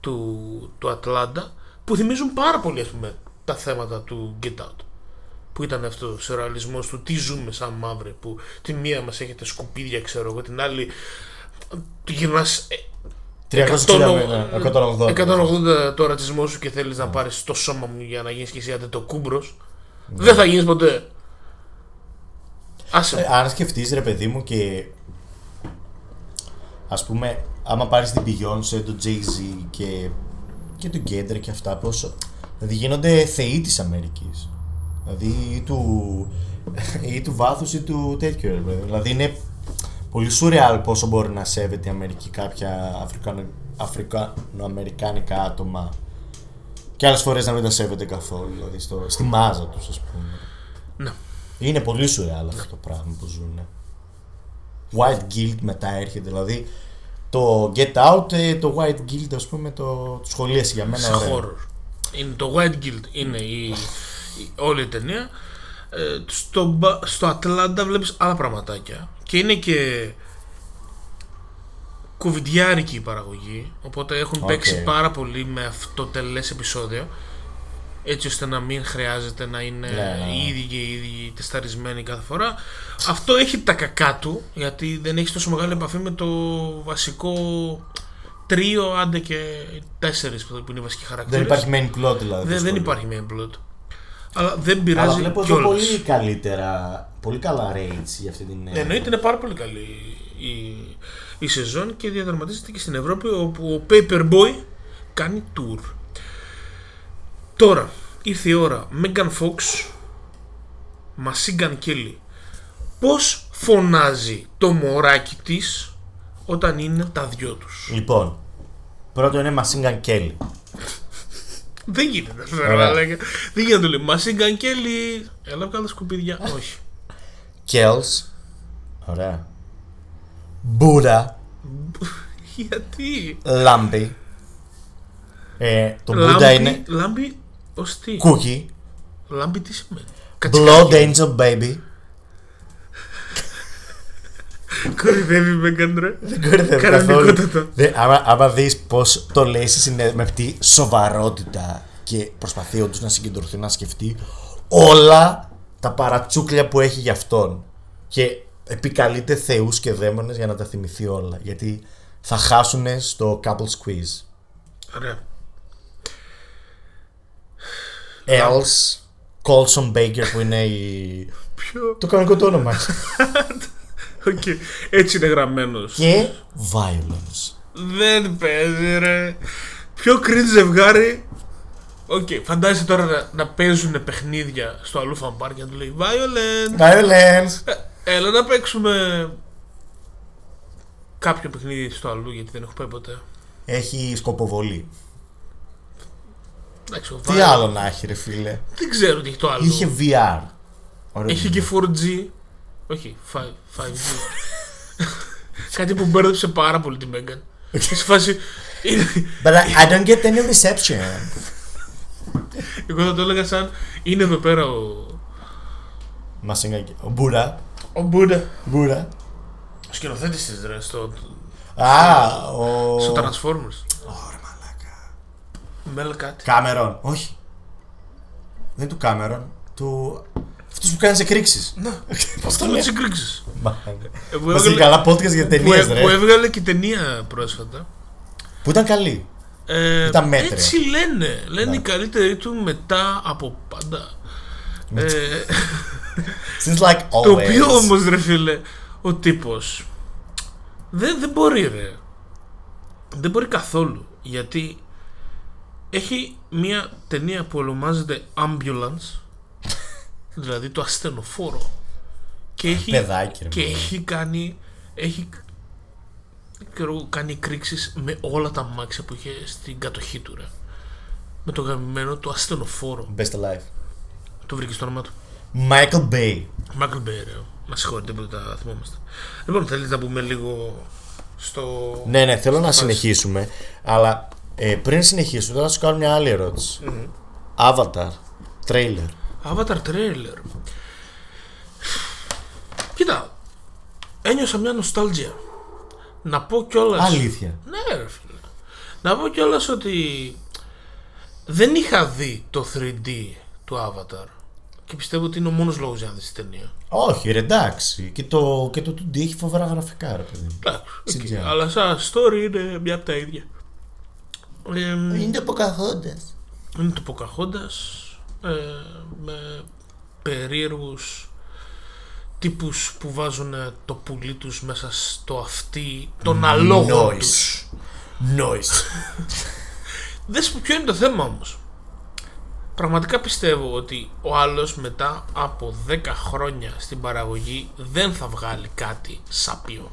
του, του Ατλάντα που θυμίζουν πάρα πολύ ας πούμε τα θέματα του Get Out που ήταν αυτός ο σουρεαλισμός του τι ζούμε σαν μαύροι που τη μία μας έχετε σκουπίδια ξέρω εγώ την άλλη του γυρνάς ε, 360, ναι, 180. 180 το ρατσισμό σου και θέλεις να πάρεις το σώμα μου για να γίνεις και εσύ το κούμπρος δεν θα γίνεις ποτέ. Άσε Ε, αν σκεφτείς ρε παιδί μου και ας πούμε άμα πάρεις την Beyoncé, τον Jay-Z και, και τον Kendrick και αυτά πόσο δηλαδή γίνονται θεοί της Αμερικής δηλαδή ή του, ή του βάθους ή του τέτοιου ρε παιδί. δηλαδή είναι πολύ σουρεάλ πόσο μπορεί να σέβεται η Αμερική κάποια Αφρικανο, Αφρικανοαμερικάνικα άτομα και άλλες φορές να μην τα σέβεται καθόλου δηλαδή στο, στη μάζα τους ας πούμε Ναι. Είναι πολύ σουρεάλ αυτό το πράγμα που ζουν. White Guild μετά έρχεται, δηλαδή το Get Out, ε, το White Guild ας πούμε το, το σχολίασε για μένα σε ωραία. horror είναι το White Guild είναι η, η- όλη η ταινία. Ε, στο, Μπα- στο Ατλάντα βλέπεις άλλα πραγματάκια. Και είναι και κοβιντιάρικη η παραγωγή. Οπότε έχουν Οκ. παίξει πάρα πολύ με αυτό το τελές επεισόδιο. Έτσι ώστε να μην χρειάζεται να είναι Ναι, ναι. οι ίδιοι και οι ίδιοι τεσταρισμένοι κάθε φορά. Αυτό έχει τα κακά του, γιατί δεν έχεις τόσο μεγάλη επαφή με το βασικό τρίο, άντε και τέσσερις που είναι οι βασικοί χαρακτήρες. Δεν υπάρχει main plot δηλαδή. Δεν, δεν δυσκολία. υπάρχει main plot. Αλλά δεν πειράζει Αλλά βλέπω εδώ κιόλας. πολύ καλύτερα, πολύ καλά rates για αυτή την. ε, Εννοείται είναι πάρα πολύ καλή η, η σεζόν και διαδραματίζεται και στην Ευρώπη όπου ο Paperboy κάνει tour. Τώρα ήρθε η ώρα Megan Fox Machine Gun Kelly. Πώς φωνάζει το μωράκι της όταν είναι τα δυο τους; Λοιπόν, πρώτο είναι Machine Gun Kelly. Δεν γίνεται. αυτό, Ωραία. μαλάκα. Δεν γίνεται να το λέει. Machine Gun Kelly. Έλα βγάλω τα σκουπίδια. Όχι. Kells. Ωραία. Buddha. Γιατί; Λάμπη. Ε, το Buddha Λάμπη, είναι λάμπη ως τι; Cookie. Λάμπη τι σημαίνει; Blood Angel Baby. Κορυδεύει με καντρέ. Δεν κορυδεύω Κανονικότατο. καθόλου. Δε- άμα, άμα δεις πως το λέει σε συνε- με αυτή σοβαρότητα και προσπαθεί όντως να συγκεντρωθεί να σκεφτεί όλα τα παρατσούκλια που έχει για αυτόν και επικαλείται θεούς και δαίμονες για να τα θυμηθεί όλα γιατί θα χάσουν στο couple squeeze. Ωραία. Els Colson Baker που είναι η... Ποιο; το κανονικό του όνομα Οκ. Έτσι είναι γραμμένος. και Violence. Δεν παίζει, ρε. Πιο cringe ζευγάρι. Οκ, φαντάζεσαι τώρα να, να παίζουν παιχνίδια στο Αλούφαν Πάρκ και να του λέει Violent. Violence! Ε, έλα να παίξουμε κάποιο παιχνίδι στο αλλού γιατί δεν έχω πάει ποτέ. Έχει σκοποβολή. Εντάξει, ο Τι Violent- άλλο να έχει ρε φίλε; Δεν ξέρω τι έχει το άλλο. Είχε VR. Ωραίο Έχει είναι. και 4G. Όχι, 5, 5G. Κάτι που μπέρδεψε πάρα πολύ τη Μέγκαν. Σε φάση. είναι- But I, I don't get any reception. Εγώ θα το έλεγα σαν. Είναι εδώ πέρα ο. Μας είναι και- Ο Μπούρα. Ο Μπούντα. Μπούρα. Ο σκηνοθέτης της ρε στο, Α, ο. στο Transformers. Ωραία, μαλάκα. Μέλ κάτι. Κάμερον. Όχι. Δεν είναι του Κάμερον. Του. Αυτός που κάνει εκρήξεις. Να, Πώς αυτός το με λέει. τις εκρήξεις. Μα Που έχει καλά podcast για που, ταινίες, που ρε. έβγαλε και ταινία πρόσφατα. Που ήταν καλή. Ε, Ήταν μέτρια. Έτσι λένε. Λένε Ναι. η καλύτερη του μετά από πάντα. Ε, Seems like always. το οποίο όμως ρε φίλε, ο τύπος δεν, δεν μπορεί ρε. Δεν μπορεί καθόλου. Γιατί έχει μια ταινία που ονομάζεται Ambulance. δηλαδή το ασθενοφόρο. Και έχει, Παιδάκι, ρε. και παιδί. έχει κάνει. Έχει ξέρω, εγώ, κάνει εκρήξεις με όλα τα μάξια που είχε στην κατοχή του ρε. Με το γαμημένο το ασθενοφόρο. Best alive. Το βρήκες στο όνομα του. Michael Bay. Michael Bay, ρε. Μας συγχωρείτε που τα θυμόμαστε. Λοιπόν, θέλετε να πούμε λίγο στο. Ναι, ναι, θέλω να φάση. συνεχίσουμε. Αλλά ε, πριν συνεχίσουμε, θέλω να σου κάνω μια άλλη ερώτηση. Avatar. Trailer. Avatar trailer. Κοίτα, ένιωσα μια νοστάλγια. Να πω κιόλα. Αλήθεια. Ναι, ρε φίλε. Να πω κιόλας ότι δεν είχα δει το 3D του Avatar. Και πιστεύω ότι είναι ο μόνος λόγος για να δεις την ταινία. Όχι, ρε, εντάξει. Και το, και το 2D έχει φοβερά γραφικά, ρε παιδί. μου. Εντάξει, οκ. CGI. αλλά σαν story είναι μια από τα ίδια. Ε, Είναι το Pocahontas. είναι το Pocahontas ε, με περίεργους τύπους που βάζουν το πουλί τους μέσα στο αυτί των αλόγων τους. Noise. Δες ποιο είναι το θέμα όμως. Πραγματικά πιστεύω ότι ο άλλος μετά από 10 χρόνια στην παραγωγή δεν θα βγάλει κάτι σαπίο.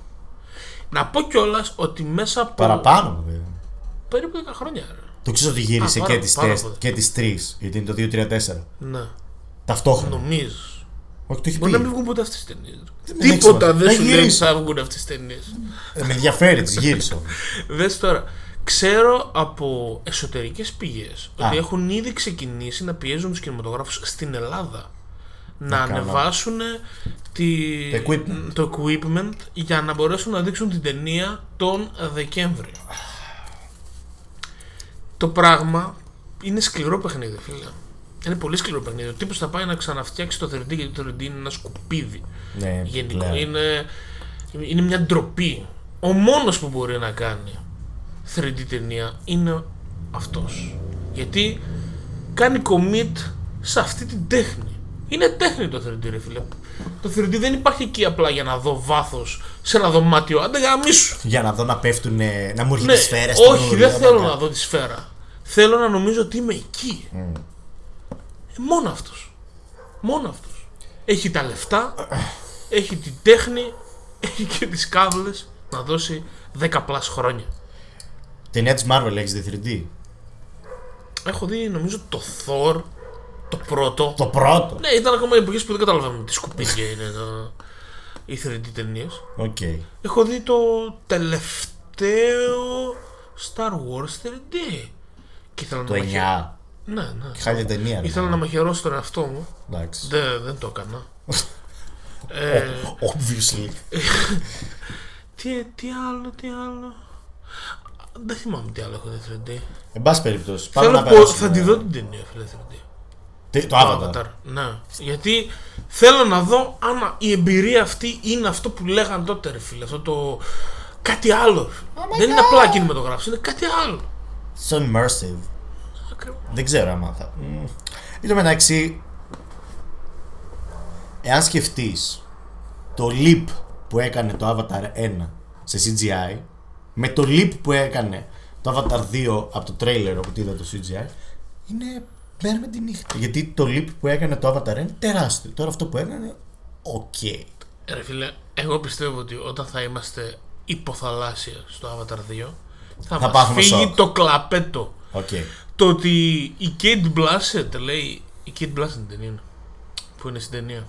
Να πω κιόλας ότι μέσα από Παραπάνω, βέβαια. Περίπου 10 χρόνια. Ρε. Το ξέρει ότι γύρισε Α, πάρα- και τις πάρα τεστ πολύ. και τις τρεις, γιατί είναι το 2-3-4. Ναι, Ταυτόχρονα. νομίζω. Όχι, το έχει Μπορεί πει. να μην βγουν ποτέ αυτές τις ταινίες. Δεν έχει Τίποτα σημασία. δεν Θα σου λέει ότι γυρίσει. θα βγουν αυτές τις ταινίες. Ε, Με ενδιαφέρει, τις γύρισε. όμως. Δες τώρα, Ξέρω από εσωτερικές πηγές Α. ότι έχουν ήδη ξεκινήσει να πιέζουν τους κινηματογράφους στην Ελλάδα να, κάνουν. ανεβάσουν τη... Το equipment. το equipment για να μπορέσουν να δείξουν την ταινία τον Δεκέμβριο. Το πράγμα είναι σκληρό παιχνίδι, φίλε. Είναι πολύ σκληρό παιχνίδι. Ο τύπος θα πάει να ξαναφτιάξει το 3D γιατί το 3D είναι ένα σκουπίδι. Ναι, Γενικό. πλέον. Είναι, είναι μια ντροπή. Ο μόνος που μπορεί να κάνει 3D ταινία είναι αυτός. Γιατί κάνει commit σε αυτή την τέχνη. Είναι τέχνη το 3D, ρε φίλε. Το 3D δεν υπάρχει εκεί απλά για να δω βάθος σε ένα δωμάτιο. Άντε γαμίσου. Για να δω να πέφτουν, να μου έρχεται Ναι, σφαίρες όχι, δεν θέλω να δω τη σφαίρα. Θέλω να νομίζω ότι είμαι εκεί. Ε, μόνο αυτός. Μόνο αυτός. Έχει τα λεφτά, έχει την τέχνη, έχει και τις κάβλες να δώσει 10 plus χρόνια. Ταινία της Marvel έχεις δει 3D. Έχω δει νομίζω το Thor, το πρώτο. Το πρώτο. Ναι, ήταν ακόμα εποχές που δεν καταλαβαίνουμε τι σκουπίδια είναι το... οι 3D ταινίες. Οκ. Έχω δει το τελευταίο Star Wars 3D. Και ήθελα Το να 9. μαχαιρώσω. Ναι, ναι. Χάλια ταινία. ρε. Ήθελα να μαχαιρώσω τον εαυτό μου. Εντάξει. Δεν, δεν το έκανα. ε, Obviously. τι, τι άλλο, τι άλλο. Δεν θυμάμαι τι άλλο έχω δει 3D. Εν πάση περιπτώσει. Πάμε Θέλω να πω, περάσουμε. θα τη δω την ταινία, φίλε 3D. Τι- Το Το Avatar. Avatar. Ναι. Γιατί θέλω να δω αν η εμπειρία αυτή είναι αυτό που λέγαν τότε, ρε φίλε. Αυτό το. Κάτι άλλο. Δεν είναι απλά κινηματογράφηση, είναι κάτι άλλο. So immersive. Ακριβώς. Δεν ξέρω άμα θα. Μμ. Εν τω μεταξύ, εάν σκεφτείς το leap που έκανε το Avatar 1 σε CGI με το leap που έκανε το Avatar 2 από το trailer όπου είδα το CGI είναι μέρα με τη νύχτα. Γιατί το leap που έκανε το Avatar 1 είναι τεράστιο. Τώρα αυτό που έκανε, οκ. Ρε φίλε, εγώ πιστεύω ότι όταν θα είμαστε υποθαλάσσια στο Avatar 2 θα, Θα μας πάθουμε φύγει σοκ. το κλαπέτο. Οκ. Το ότι η Kate Blanchett λέει. Η Kate Blanchett είναι ταινία. είναι, Που είναι στην ταινία.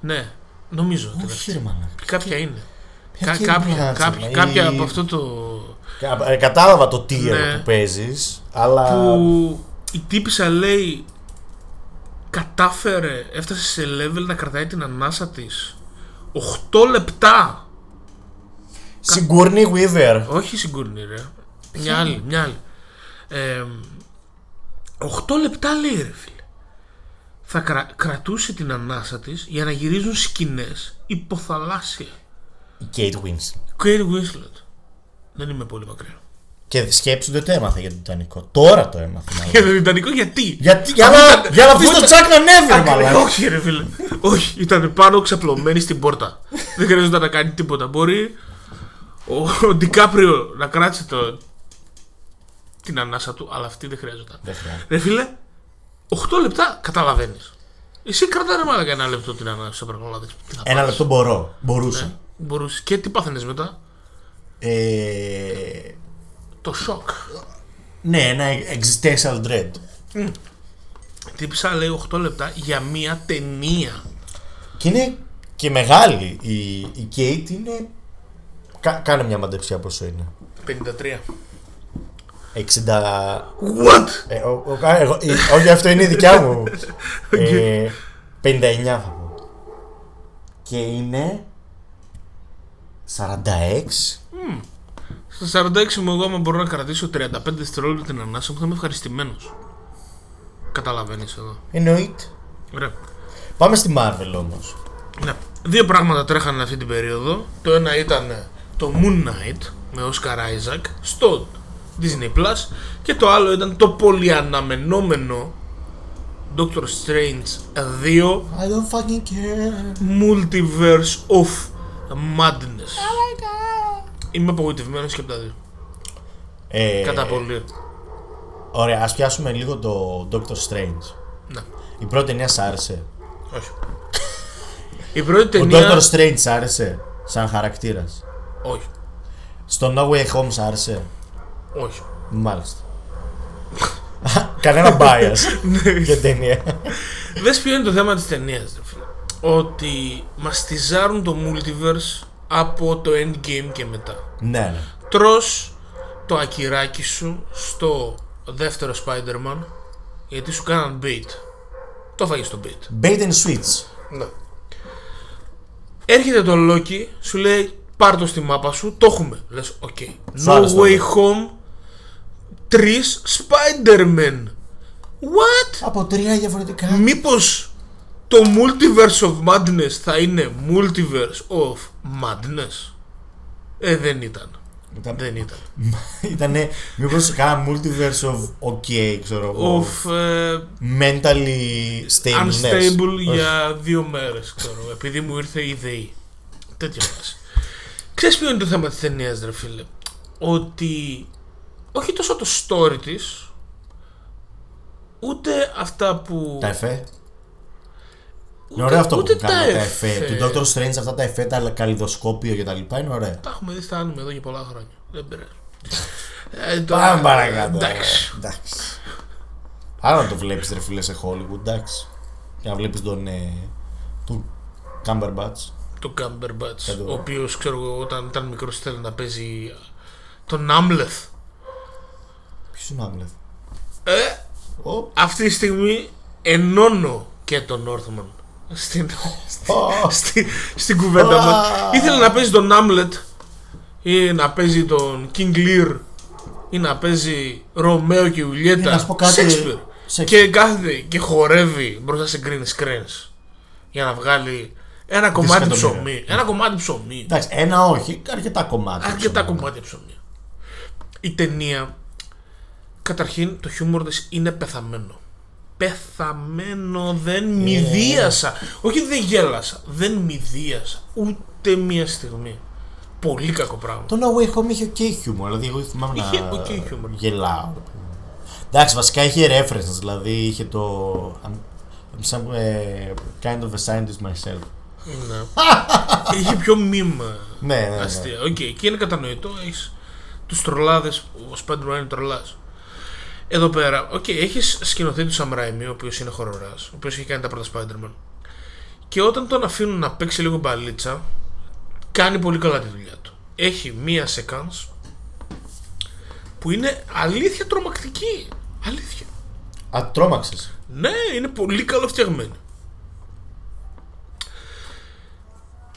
Ναι, νομίζω. ότι Όχι, ρε μαλάκα. Κάποια είναι. Ποια Κα- Kate κάποια, Blanchett, κάποια, η- κάποια από αυτό το. Κα- ε, Κατάλαβα το tier Ναι. που παίζεις, αλλά. που η τύπησα λέει κατάφερε, έφτασε σε level να κρατάει την ανάσα της 8 λεπτά. Σιγκούρνι Weaver. Όχι συγκούρνη ρε. Μια άλλη, μια άλλη. Ε, 8 λεπτά λέει ρε φίλε. Θα κρα- κρατούσε την ανάσα της για να γυρίζουν σκηνές υποθαλάσσια. Η Kate Winslet. Kate Winslet. Δεν είμαι πολύ μακριά. Και σκέψου δεν το έμαθα για το Τιτανικό. Τώρα το έμαθα. μάλλον. Για το Τιτανικό γιατί; Γιατί, για, να, για να πεις τον Τζακ να ανέβει, ρε Ακρι- μαλάκα. Όχι, ρε φίλε. Όχι, ήταν πάνω ξαπλωμένη στην πόρτα. Δεν χρειάζεται να κάνει τίποτα. Μπορεί ο, ο Ντικάπριο να κράτησε το, την ανάσα του, αλλά αυτή δεν χρειάζεται. Δεν χρειάζεται. Ρε φίλε, 8 λεπτά καταλαβαίνεις. Εσύ κρατά ρε μάλακα ένα λεπτό την ανάσα σου πρέπει να δεις τι θα Ένα πάρεις. λεπτό μπορώ. Μπορούσα. Μπορούσες. Και τι πάθαινες μετά; Ε, Το σοκ. ναι, ένα existential dread. Τύπησα λέει 8 λεπτά για μία ταινία. Και είναι και μεγάλη. Η, η Kate είναι. Κα, κάνε μια μαντεψιά πόσο είναι. 53. 60. What? Ε, ο, ο, κα- εγώ, η- όχι, αυτό είναι η δικιά μου. ε, 59 θα πω. Και είναι 46. Στα 46 μου εγώ άμα μπορώ να κρατήσω 35 δευτερόλεπτα την ανάσα μου θα είμαι ευχαριστημένος. Καταλαβαίνεις εδώ. Εννοείται. Ωραία. Πάμε στη Marvel όμως. Ναι. Δύο πράγματα τρέχανε αυτή την περίοδο. Το ένα ήταν το Moon Knight με Oscar Isaac στο Disney Plus και το άλλο ήταν το πολυαναμενόμενο Doctor Strange 2 I don't fucking care. Multiverse of Madness. Είμαι απογοητευμένος και από τα δύο. Ε, Κατά πολύ. Ωραία, ας πιάσουμε λίγο το Doctor Strange. Ναι. Η πρώτη ταινία σ' άρεσε. Όχι. Η πρώτη Ο ταινία. Doctor Strange σ' άρεσε σαν χαρακτήρας. Όχι. Στο No Way Home σ' άρεσε. Όχι. Μάλιστα. Κανένα bias για ταινία. Δες ποιο είναι το θέμα της ταινίας, ρε φίλε. Ότι μας τιζάρουν το multiverse από το endgame και μετά. ναι, ναι. Τρως το ακυράκι σου στο δεύτερο Spider-Man γιατί σου κάναν bait. Το 'φαγες το bait. Bait and switch. Ναι. Έρχεται το Loki, σου λέει πάρ το στη μάπα σου, το έχουμε. Λες, οκ. Σου No άρεσε way το. home. Τρεις Spider-Man. What? Από τρία διαφορετικά. Μήπως το Multiverse of Madness θα είναι Multiverse of Madness; Ε, δεν ήταν. Ήταν, Δεν ήταν. ήτανε, μήπως κάνα multiverse of ok, ξέρω εγώ. Of ε, Mentally stable. unstable για δύο μέρες, ξέρω. Επειδή μου ήρθε η ΔΕΗ. Τέτοια φάση. Ξέρεις ποιο είναι το θέμα της ταινίας, ρε φίλε; Ότι όχι τόσο το story της, ούτε αυτά που... Τα εφέ. Ούτε, Είναι ωραίο αυτό που ούτε κάνουν τα εφέ. εφέ. Του Doctor Strange αυτά τα εφέ, τα καλλιδοσκόπιο και τα λοιπά είναι ωραία. Τα έχουμε δει στα άνιμε εδώ για πολλά χρόνια. Δεν πειράζει. Ε, τώρα- Πάμε παρακάτω. Εντάξει. Εντάξει. Άρα να το βλέπεις ρε φίλε σε Hollywood, εντάξει. Και να βλέπεις τον. Ε, τον Cumberbatch. Το Cumberbatch, Κάτω. ο οποίος ξέρω εγώ όταν ήταν μικρός θέλει να παίζει τον Άμλεθ. Ποιος είναι ο Άμλεθ. Ε, Ω, αυτή τη στιγμή ενώνω και τον Northman στην, Ω. στη, στην κουβέντα μας. Α. Ήθελε να παίζει τον Άμλετ ή να παίζει τον King Lear ή να παίζει Ρωμαίο και Ε, να Ιουλιέτα σου πω κάτι. Shakespeare. Shakespeare. Και κάθεται και χορεύει μπροστά σε green screens για να βγάλει ένα κομμάτι Δισεκατομμύρια. ψωμί. Ένα κομμάτι ψωμί. Εντάξει, ένα όχι, αρκετά κομμάτια. Αρκετά ξέρω. κομμάτια ψωμί. Η ταινία, καταρχήν, το χιούμορ της είναι πεθαμένο. Πεθαμένο, δεν μειδίασα. Όχι δεν γέλασα, δεν μειδίασα. Ούτε μία στιγμή. Πολύ κακό πράγμα. Το No Way Home είχε και χιούμορ, δηλαδή εγώ θυμάμαι Είχε να οκ χιούμορ. γελάω. Εντάξει, βασικά είχε references, δηλαδή είχε το... I'm, I'm some ε, kind of a scientist myself. Ναι. Είχε πιο meme Ναι, ναι, ναι. αστεία. Οκ, και είναι κατανοητό. Έχεις τους τρολάδες. Ο Spider-Man είναι τρολάς. Εδώ πέρα, οκ, έχεις σκηνοθέτη του Sam Raimi, ο οποίος είναι χορροράς, ο οποίος έχει κάνει τα πρώτα Spider-Man. Και όταν τον αφήνουν να παίξει λίγο μπαλίτσα, κάνει πολύ καλά τη δουλειά του. Έχει μία sequence που είναι αλήθεια τρομακτική. Αλήθεια. Α, τρόμαξες. Ναι, είναι πολύ καλό φτιαγμένη.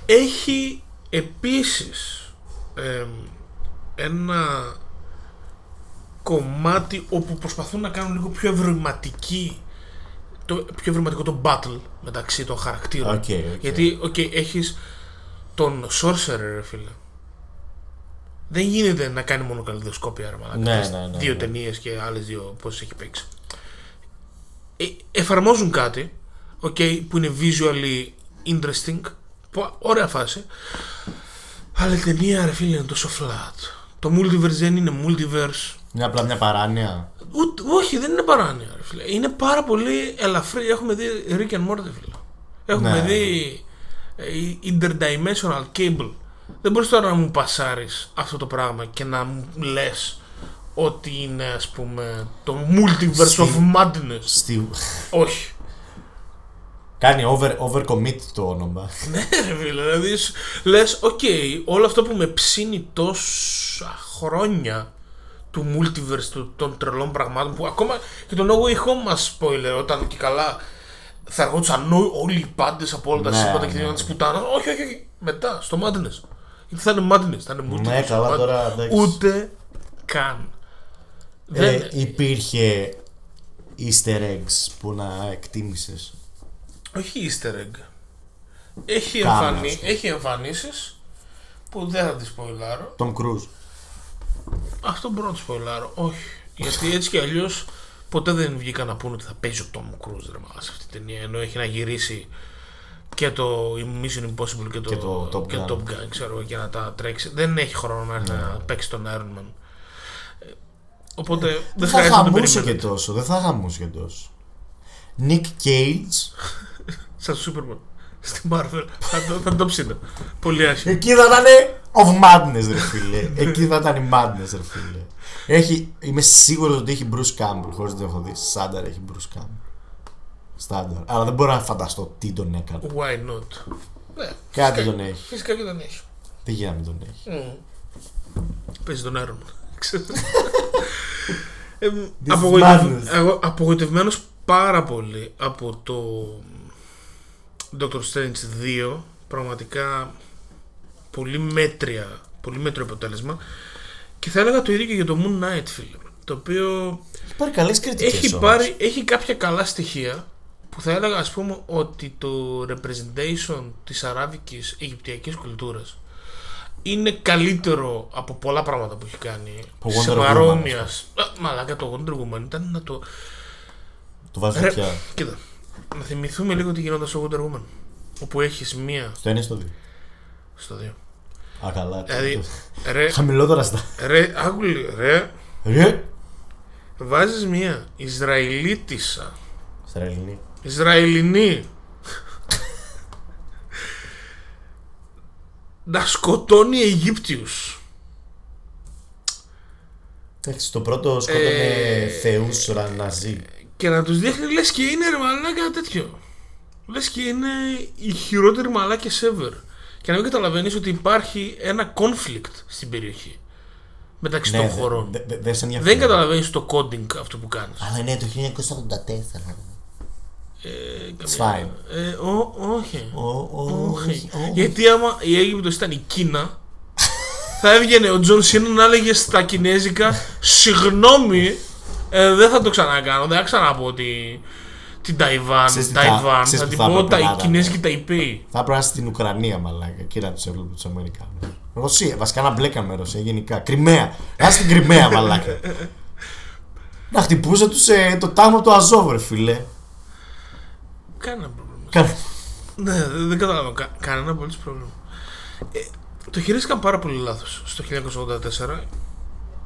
Έχει επίσης εμ, ένα κομμάτι όπου προσπαθούν να κάνουν λίγο πιο ευρηματική το πιο ευρηματικό το battle μεταξύ των χαρακτήρων. Οκ, οκ. Γιατί, οκ, έχεις τον Sorcerer, ρε φίλε. Δεν γίνεται να κάνει μόνο καλειδοσκόπια, ρε μαλάκα. Ναι, Έχεις ναι, ναι, Δύο ναι. ταινίες και άλλες δύο πόσες έχει παίξει. Ε, εφαρμόζουν κάτι, οκ, που είναι visually interesting, που, ωραία φάση. Αλλά η ταινία, ρε φίλε, είναι τόσο flat. Το multiverse δεν είναι multiverse. Είναι απλά μια παράνοια. Ούτε, όχι, δεν είναι παράνοια, ρε φίλε. Είναι πάρα πολύ ελαφρύ. Έχουμε δει Rick and Morty, φίλε. Έχουμε Ναι. δει ε, interdimensional cable. Δεν μπορείς τώρα να μου πασάρεις αυτό το πράγμα και να μου λες ότι είναι ας πούμε το multiverse Στη- of madness. Στη... Όχι. Κάνει over, overcommit το όνομα. Ναι, ρε φίλε, δηλαδή σ- λες, οκ, όλο αυτό που με ψήνει τόσα χρόνια του multiverse, του, των τρελών πραγμάτων που ακόμα και το No Way Home μας spoiler όταν και καλά θα αργόντουσαν όλοι οι πάντες από όλα τα Ναι, σύμπαντα και ναι, να ναι. τις πουτάνα. Όχι, όχι, όχι, μετά, στο Madness. Γιατί θα είναι Madness, θα είναι multiverse. Ναι, καλά, of Madness. τώρα, εντάξει. Ούτε καν. Ε, Δεν, υπήρχε easter eggs που να εκτίμησες; όχι easter egg. Έχει, Κάνα, εμφανί, ας πούμε. έχει εμφανίσεις που δεν θα τις σποιλάρω. Tom Cruise. Αυτό μπορώ να το σποιλάρω. Όχι. Γιατί έτσι κι αλλιώς ποτέ δεν βγήκαν να πούνε ότι θα παίζει ο Tom Cruise ρε μάλλον σε αυτή την ταινία. Ενώ έχει να γυρίσει και το Mission Impossible και το, Και το Top και Gun. το Top Gun, ξέρω εγώ, και να τα τρέξει. Δεν έχει χρόνο να, έρθει να παίξει τον Iron Man. Ε, Οπότε δεν Δεν θα χρειάζεται να τον χαμούσε και περιμένετε. τόσο. Δεν θα χαμούσε και τόσο. Nick Cage. Σαν Superman. Στη Marvel. θα, το, θα το ψήνω. Πολύ άσχημα. Εκεί θα ήταν of madness, ρε φίλε. Εκεί θα ήταν η madness, ρε φίλε. Έχει, είμαι σίγουρος ότι έχει Bruce Campbell, χωρίς να το έχω δει. Στάνταρ έχει Bruce Campbell. Στάνταρ. Αλλά δεν μπορώ να φανταστώ τι τον έκανε. Why not; Ναι, Κάτι φυσικά- τον έχει. Φυσικά και τον έχει. Τι γίνεται να μην τον έχει. Mm. Παίζει τον Iron Man. Ξέρεις. Ε, This is απογοητευ- madness. εγώ απογοητευμένος πάρα πολύ από το Doctor Strange 2 πραγματικά πολύ μέτρια, πολύ μέτριο αποτέλεσμα. Και θα έλεγα το ίδιο και για το Moon Knight, φίλε. Το οποίο. Έχει πάρει καλές κριτικές. Έχει, πάρει, έχει κάποια καλά στοιχεία που θα έλεγα, ας πούμε, ότι το representation της αράβικης Αιγυπτιακής κουλτούρας είναι καλύτερο από πολλά πράγματα που έχει κάνει. Σε παρόμοια. Μαλάκα το Wonder Woman ήταν να το. Το βάζω Ρε... πια. Κοίτα. Να θυμηθούμε λίγο τι γινόταν στο Wonder Woman. Όπου έχεις μία. Στο 1 ή στο 2. Στο Ακαλά. Δηλαδή, χαμηλότερα στα. Ρε, άκου ρε. Ρε. Βάζεις μία Ισραηλίτισσα. Ισραηλινή. Ισραηλινή. να σκοτώνει Αιγύπτιους. Το πρώτο σκότωνε ε, θεούς. Και να τους δείχνει λες και είναι ρε μαλάκα τέτοιο. Λες και είναι η χειρότερη μαλάκες ever. Και να μην καταλαβαίνεις ότι υπάρχει ένα conflict στην περιοχή. Μεταξύ των Ναι, δε- χωρών. δε- δε- Δεν σε ενδιαφέρει. Δεν καταλαβαίνεις το coding αυτό που κάνεις. Αλλά ναι, το 1984. Ε, It's καμία- fine. Ε, ο- όχι. Ο- ο- Όχι. όχι, όχι. Γιατί άμα η Αίγυπτος ήταν η Κίνα, θα έβγαινε ο Τζον Σίνα να έλεγε στα κινέζικα Συγγνώμη, ε, δεν θα το ξανακάνω. Δεν θα ξαναπώ ότι την Ταϊβάν, Ξέρεις τι θα- Ταϊβάν. ξέρεις Θα τι την θα πω έπρεπε τα να ήταν. Κινέζικη Ταϊπέη. Θα έπρεπε να είσαι στην Ουκρανία, μαλάκα. Εκεί να τους έβλεπε τους Αμερικάνους. Ρωσία, βασικά να μπλέκαμε Ρωσία γενικά. Κρυμαία. Να είσαι στην Κρυμαία, μαλάκα. να χτυπούσε τους, ε, το τάγμα του Αζόβ, ρε φίλε. Κανένα πρόβλημα. Κα- Ναι, δεν δεν καταλαβαίνω. Κα, κανένα απολύτως πρόβλημα. Ε, το χειρίστηκαν πάρα πολύ λάθος στο 1984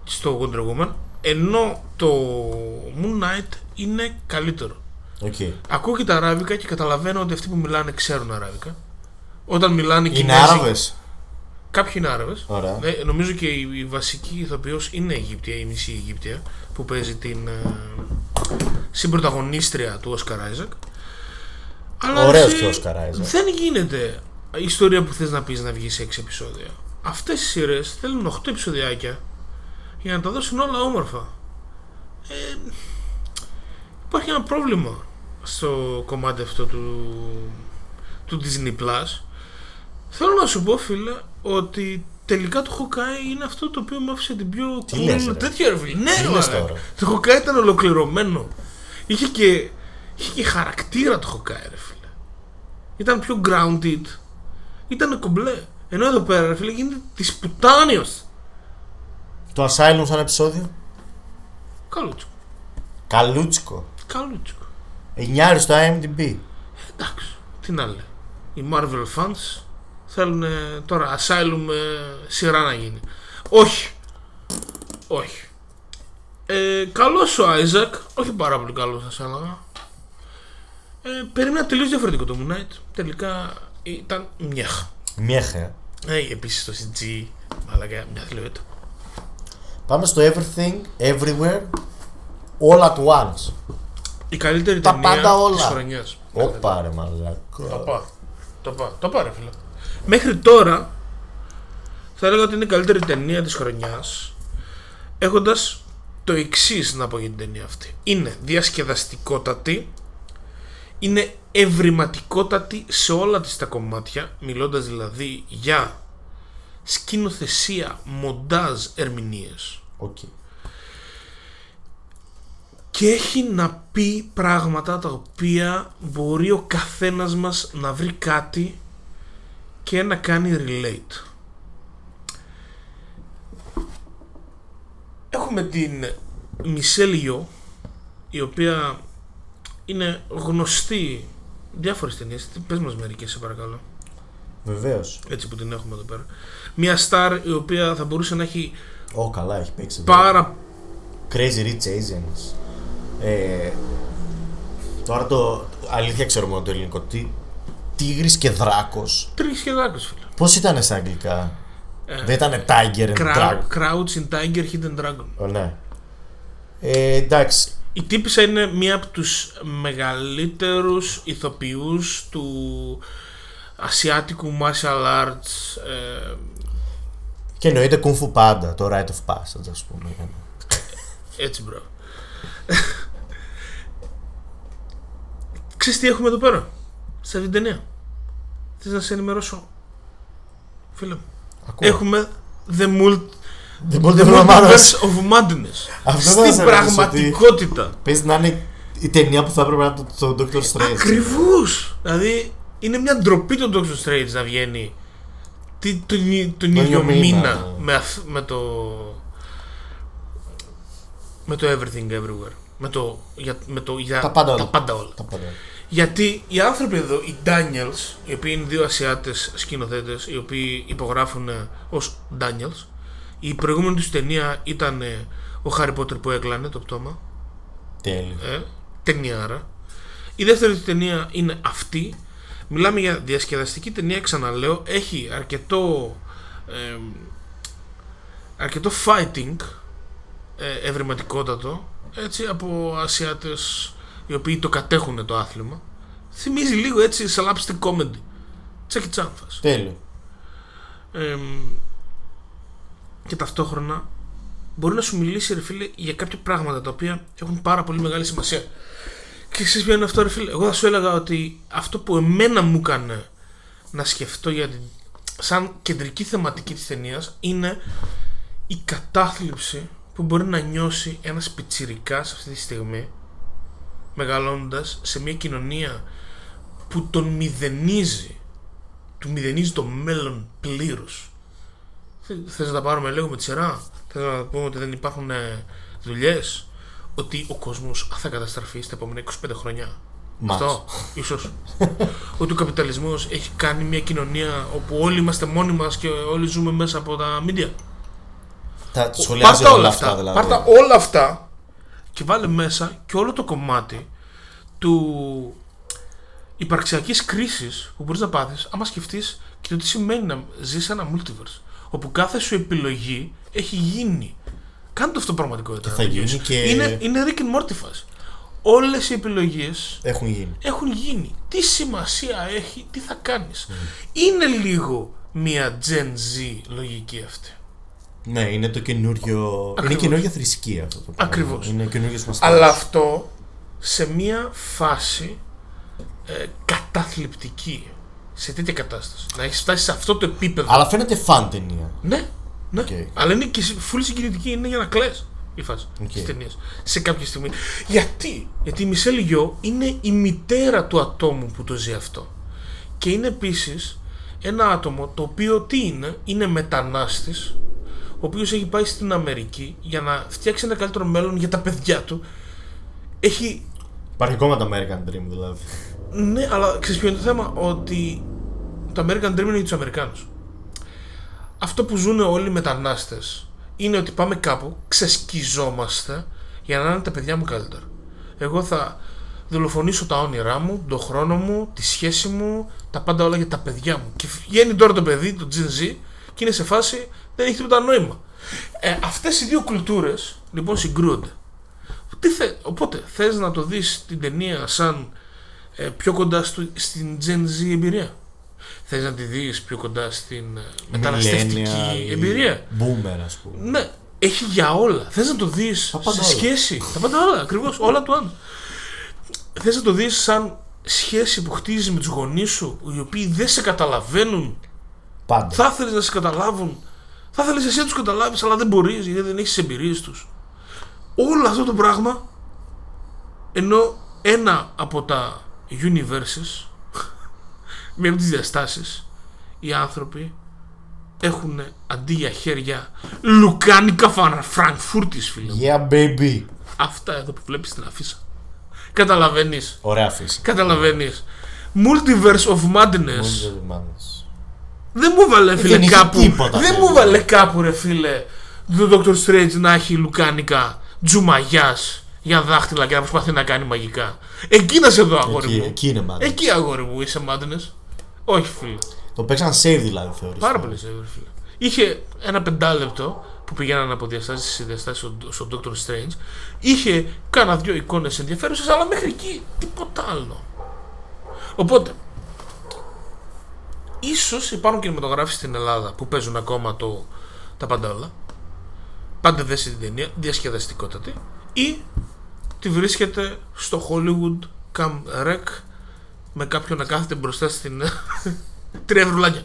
στο Wonder Woman. Ενώ το Moon Knight είναι καλύτερο. Οκ. Ακούω και τα αράβικα και καταλαβαίνω ότι αυτοί που μιλάνε ξέρουν αράβικα. Όταν μιλάνε Είναι Κινέζοι- Άραβες; Κάποιοι είναι Άραβες. Ωραία. Ναι, νομίζω και η, η βασική ηθοποιός είναι Αιγύπτια, η μισή Αιγύπτια, που παίζει την ε, συμπροταγωνίστρια του Όσκαρ Άιζακ. Αλλά Ωραίος εσύ, και ο Όσκαρ Άιζακ. Δεν γίνεται η ιστορία που θες να πεις να βγει σε 6 επεισόδια. Αυτές οι σειρές θέλουν 8 επεισοδιάκια για να τα δώσουν όλα όμορφα. Ε, υπάρχει ένα πρόβλημα στο κομμάτι αυτό του, του Disney Plus. Θέλω να σου πω φίλε ότι τελικά το Hawkeye είναι αυτό το οποίο μου άφησε την πιο Τι λες, ρε. τέτοιο ρε φίλε. Ναι, Τι ρε, λες μαλάκα. τώρα. Το Hawkeye ήταν ολοκληρωμένο. Είχε και, είχε και χαρακτήρα το Hawkeye ρε φίλε. Ήταν πιο grounded. Ήταν κομπλέ. Ενώ εδώ πέρα ρε φίλε γίνεται της πουτάνιος. Το Asylum σαν επεισόδιο; Καλούτσικο. Καλούτσικο. Καλούτσικο. 9 στο IMDb. Εντάξει. Τι να λέει. Οι Marvel fans θέλουν ε, τώρα Asylum ε, σειρά να γίνει. Όχι. Όχι. Ε, καλός ο Άιζακ. Όχι πάρα πολύ καλός θα σε έλεγα. Ε, περίμενα τελείως διαφορετικό το Moon Knight. Τελικά ήταν μιαχ. Μιέχε. Ε, επίσης το CG. Μαλάκα μια θλιβέτα. Πάμε στο Everything, Everywhere, All at Once. Η καλύτερη Τα ταινία πάντα όλα. της χρονιάς. Όπα ρε Το μαλάκα. πά. Το πά. Το πά, ρε φίλε. Μέχρι τώρα θα έλεγα ότι είναι η καλύτερη ταινία της χρονιάς έχοντας το εξής να πω για την ταινία αυτή. Είναι διασκεδαστικότατη, είναι ευρηματικότατη σε όλα της τα κομμάτια, μιλώντας δηλαδή για σκηνοθεσία, μοντάζ, ερμηνείες. Οκ. Και έχει να πει πράγματα τα οποία μπορεί ο καθένας μας να βρει κάτι και να κάνει relate. Έχουμε την Μισελ Ιω, η οποία είναι γνωστή διάφορες ταινίες. Τι- Πες μας μερικές σε παρακαλώ. Βεβαίως. Έτσι που την έχουμε εδώ πέρα. Μια star η οποία θα μπορούσε να έχει Ω, καλά, έχει παίξει. πάρα Crazy Rich Asians. Ε, τώρα το. Αλήθεια ξέρω μόνο το ελληνικό. Τι, Τίγρης και Δράκος. τρεις σχεδάκους φίλε. Πώς ήταν στα αγγλικά; Ε, Δεν ήταν Tiger and Crou- Dragon. Crouch in Tiger Hidden Dragon. Ω, ναι. Ε, εντάξει. Η τύπησα είναι μία από τους μεγαλύτερους ηθοποιούς του ασιάτικου martial arts ε, Και εννοείται Kung Fu Panda, το Right of Passage, ας πούμε. Έτσι, bro. Ξέρεις τι έχουμε εδώ πέρα, σε αυτήν την ταινία. Θες να σε ενημερώσω, φίλε μου; Ακούω. Έχουμε The, Mult- Δεν the μπορείτε να μάθω. Multiverse of Madness. Αυτό θα σε Στην ρωτήσω, πραγματικότητα. Πες να είναι η ταινία που θα έπρεπε να είναι το, το Doctor Strange. Ακριβώς. Δηλαδή, είναι μια ντροπή τον Doctor Strange να βγαίνει τι- τον, ι- τον ίδιο ίδιο μήνα, μήνα ναι. με, αυ- με το με το Everything Everywhere. Με το, για, με το, για Τα πάντα όλα. τα πάντα όλα. Τα πάντα. Γιατί οι άνθρωποι εδώ, οι Daniels, οι οποίοι είναι δύο Ασιάτες σκηνοθέτες, οι οποίοι υπογράφουν ε, ως Daniels, η προηγούμενη τους ταινία ήταν ε, ο Harry Potter που έκλανε το πτώμα, Τέλειο. ε, ταινιάρα. Η δεύτερη του ταινία είναι αυτή. Μιλάμε για διασκεδαστική ταινία, ξαναλέω. Έχει αρκετό, ε, αρκετό fighting, ε, ευρηματικότατο, έτσι, από Ασιάτες οι οποίοι το κατέχουν το άθλημα. Θυμίζει λίγο έτσι slapstick comedy. Τσέκι τσάμφας. Τέλειο. Ε, και ταυτόχρονα μπορεί να σου μιλήσει ρε φίλε για κάποια πράγματα τα οποία έχουν πάρα πολύ μεγάλη σημασία. Και ξέρεις ποιο είναι αυτό ρε φίλε; Εγώ θα σου έλεγα ότι αυτό που εμένα μου έκανε να σκεφτώ για την, σαν κεντρική θεματική της ταινίας είναι η κατάθλιψη που μπορεί να νιώσει ένας πιτσιρικάς αυτή τη στιγμή μεγαλώνοντας σε μια κοινωνία που τον μηδενίζει του μηδενίζει το μέλλον πλήρως Θες να τα πάρουμε λίγο με τη σειρά; Θες να πούμε ότι δεν υπάρχουν δουλειές; Ότι ο κόσμος θα καταστραφεί στα επόμενα 25 χρόνια; Μας. Αυτό, ίσως. ότι ο καπιταλισμός έχει κάνει μια κοινωνία όπου όλοι είμαστε μόνοι μας και όλοι ζούμε μέσα από τα media; Τα σχολιάζει Πάρτα όλα αυτά δηλαδή. Πάρτα όλα αυτά και βάλε μέσα και όλο το κομμάτι του υπαρξιακής κρίσης που μπορείς να πάθεις άμα σκεφτείς και το τι σημαίνει να ζεις σε ένα multiverse όπου κάθε σου επιλογή έχει γίνει. Κάντε αυτό πραγματικότητα. Και θα να γίνει βγεις. και- Είναι, είναι Rick and Morty φάση. Όλες οι επιλογές Έχουν γίνει. έχουν γίνει. Τι σημασία έχει, τι θα κάνεις. Είναι λίγο μια Gen Z λογική αυτή. Ναι, είναι το καινούριο. Είναι Ακριβώς. καινούργια θρησκεία αυτό το πράγμα. Ακριβώς. Είναι καινούργιες μας Αλλά αυτό σε μια φάση ε, καταθλιπτική. Σε τέτοια κατάσταση. Να έχεις φτάσει σε αυτό το επίπεδο. Αλλά φαίνεται fun ταινία. Ναι, ναι. Οκ. Αλλά είναι και φουλ συγκινητική. Είναι για να κλαις η φάση Οκ. της ταινίας. Σε κάποια στιγμή. Γιατί; Γιατί η Μισελ Γιο είναι η μητέρα του ατόμου που το ζει αυτό. Και είναι επίσης ένα άτομο το οποίο τι είναι, είναι μετανάστης ο οποίος έχει πάει στην Αμερική για να φτιάξει ένα καλύτερο μέλλον για τα παιδιά του. Έχει Υπάρχει ακόμα το American Dream δηλαδή. ναι, αλλά ξέρεις ποιο είναι το θέμα, ότι το American Dream είναι για τους Αμερικάνους. Αυτό που ζουν όλοι οι μετανάστες είναι ότι πάμε κάπου, ξεσκιζόμαστε για να είναι τα παιδιά μου καλύτερα. Εγώ θα δολοφονήσω τα όνειρά μου, τον χρόνο μου, τη σχέση μου, τα πάντα όλα για τα παιδιά μου. Και βγαίνει τώρα το παιδί, το Gen Z, και είναι σε φάση, δεν έχει τίποτα νόημα. Ε, αυτές οι δύο κουλτούρες λοιπόν συγκρούονται. Τι θε, οπότε θες να το δεις την ταινία σαν ε, πιο κοντά στο, στην Gen Z εμπειρία; Θες να τη δεις πιο κοντά στην ε, μεταναστευτική Millennial, εμπειρία; Boomer, ας πούμε. Ναι, έχει για όλα. Θες να το δεις Τα πάντα σε όλα. σχέση. Τα πάντα όλα, ακριβώς, όλα του άλλου. Θες να το δεις σαν σχέση που χτίζεις με τους γονείς σου, οι οποίοι δεν σε καταλαβαίνουν. Πάντα. Θα ήθελες να σε καταλάβουν. Θα ήθελες εσύ να τους καταλάβεις, αλλά δεν μπορείς γιατί δεν έχεις τις εμπειρίες τους. Όλο αυτό το πράγμα, ενώ ένα από τα universes, μία από τις διαστάσεις, οι άνθρωποι έχουν αντί για χέρια λουκάνικα φανα- Φραγκφούρτης φίλε μου. Yeah, baby. Αυτά εδώ που βλέπεις στην αφίσα. Καταλαβαίνεις. Ωραία φύση. Καταλαβαίνεις. Multiverse of Madness. Μόνο μάνες. Δεν μου βάλε φίλε δεν είχε κάπου. τίποτα, δεν φίλε. μου βάλε κάπου ρε φίλε. Το Dr. Strange να έχει λουκάνικα τζουμαγιάς για δάχτυλα και να προσπαθεί να κάνει μαγικά. Εκεί να σε δω αγόρι Εκεί, μου. εκεί είναι μάνες. Εκεί αγόρι μου είσαι madness. Όχι φίλε. Το παίξαν save δηλαδή θεωρείς. Πάρα πολύ σίγουρο, φίλε. Είχε ένα πεντάλεπτο που πηγαίνανε από διαστάσεις σε διαστάσεις στον, στον Doctor Strange. Είχε κάνα δυο εικόνες ενδιαφέρουσες, αλλά μέχρι εκεί τίποτα άλλο. Οπότε, ίσως υπάρχουν κινηματογράφοι στην Ελλάδα που παίζουν ακόμα το, τα πάντα όλα. Πάντε δέσει την ταινία, διασκεδαστικότατη. Ή τη βρίσκεται στο Hollywood Cam Rec με κάποιον να κάθεται μπροστά στην. Τρία ευρουλάκια.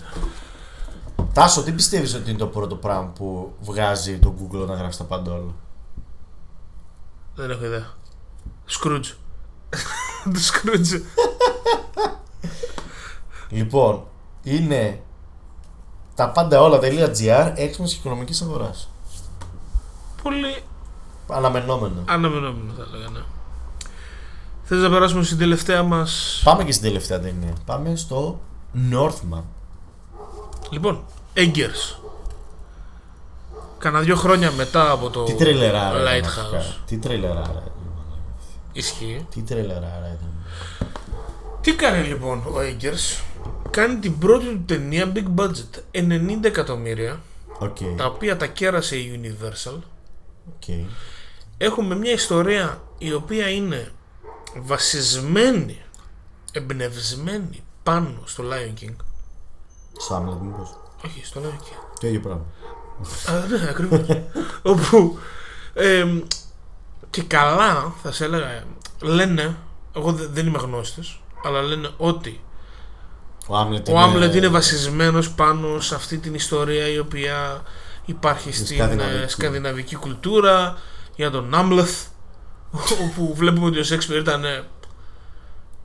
Τάσο, τι πιστεύεις ότι είναι το πρώτο πράγμα που βγάζει το Google να γράψει τα πάντα όλα. Δεν έχω ιδέα. Scrooge. το Scrooge. Λοιπόν, είναι τα πάντα όλα.gr έξυπνη οικονομικής αγοράς. Πολύ Αναμενόμενο. αναμενόμενο θα έλεγα, ναι. Θες να περάσουμε στην τελευταία μας... Πάμε και στην τελευταία ταινία. Πάμε στο Northman. Λοιπόν, Eggers. Κάνα δύο χρόνια μετά από το Τι τρελεράρα ήταν Lighthouse. αρχικά. Τι τρελεράρα. Ισχύει. Τι τρελεράρα ήταν. Τι κάνει λοιπόν ο Eggers; Κάνει την πρώτη του ταινία big budget. 90 εκατομμύρια. Οκ. Τα οποία τα κέρασε η Universal. OK. Έχουμε μια ιστορία η οποία είναι βασισμένη, εμπνευσμένη πάνω στο Lion King. Στο Άμλετ μήπως. Όχι, στο Lion King. Το ίδιο πράγμα. Α, ναι, ακριβώς. Όπου εμ, και καλά θα σε έλεγα, λένε, εγώ δε- δεν είμαι γνώστης, αλλά λένε ότι Ο Άμλετ ο Άμλετ είναι βασισμένος πάνω σε αυτή την ιστορία η οποία υπάρχει στην σκανδιναβική. ε, σκανδιναβική κουλτούρα για τον Άμλεθ όπου βλέπουμε ότι ο Σέξπιρ ήταν ε,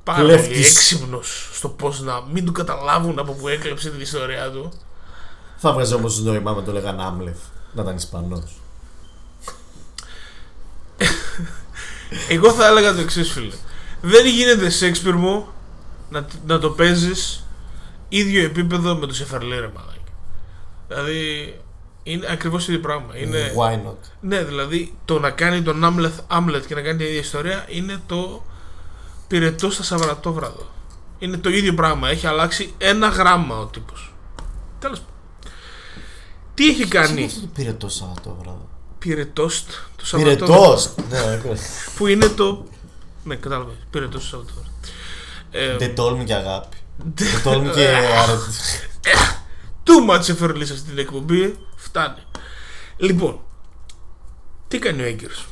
πάρα πολύ Κλέφτης. έξυπνος στο πώς να μην του καταλάβουν από που έκλεψε την ιστορία του Θα βγάζει όμως νόημα με το λέγανε Άμλεφ. Να ήταν Ισπανός. Εγώ θα έλεγα το εξής, φίλε. Δεν γίνεται Σέξπιρ μου να, να το παίζεις ίδιο επίπεδο με το Σεφαρλέ, ρε μαλάκι. Δηλαδή είναι ακριβώς το ίδιο πράγμα. Είναι, Why not; ναι, δηλαδή το να κάνει τον Άμλετ Άμλετ και να κάνει την ίδια ιστορία είναι το πυρετό στα Σαββατόβραδο. Είναι το ίδιο πράγμα. Έχει αλλάξει ένα γράμμα ο τύπος. Τέλος πάντων. Τι έχει Τι είναι κάνει αυτό το πυρετό Σαββατόβραδο; πυρετόστ το Σαββατόβραδο. Πυρετός! Ναι, έκρε. Που είναι το. Ναι, κατάλαβε. Πυρετός το Σαββατόβραδο. Ε, Δεν τόλμη και αγάπη. Δεν τόλμη και αρετή. Too much εφερλή σε αυτή την εκπομπή. Φτάνει. Λοιπόν, τι κάνει ο Έγκυρος;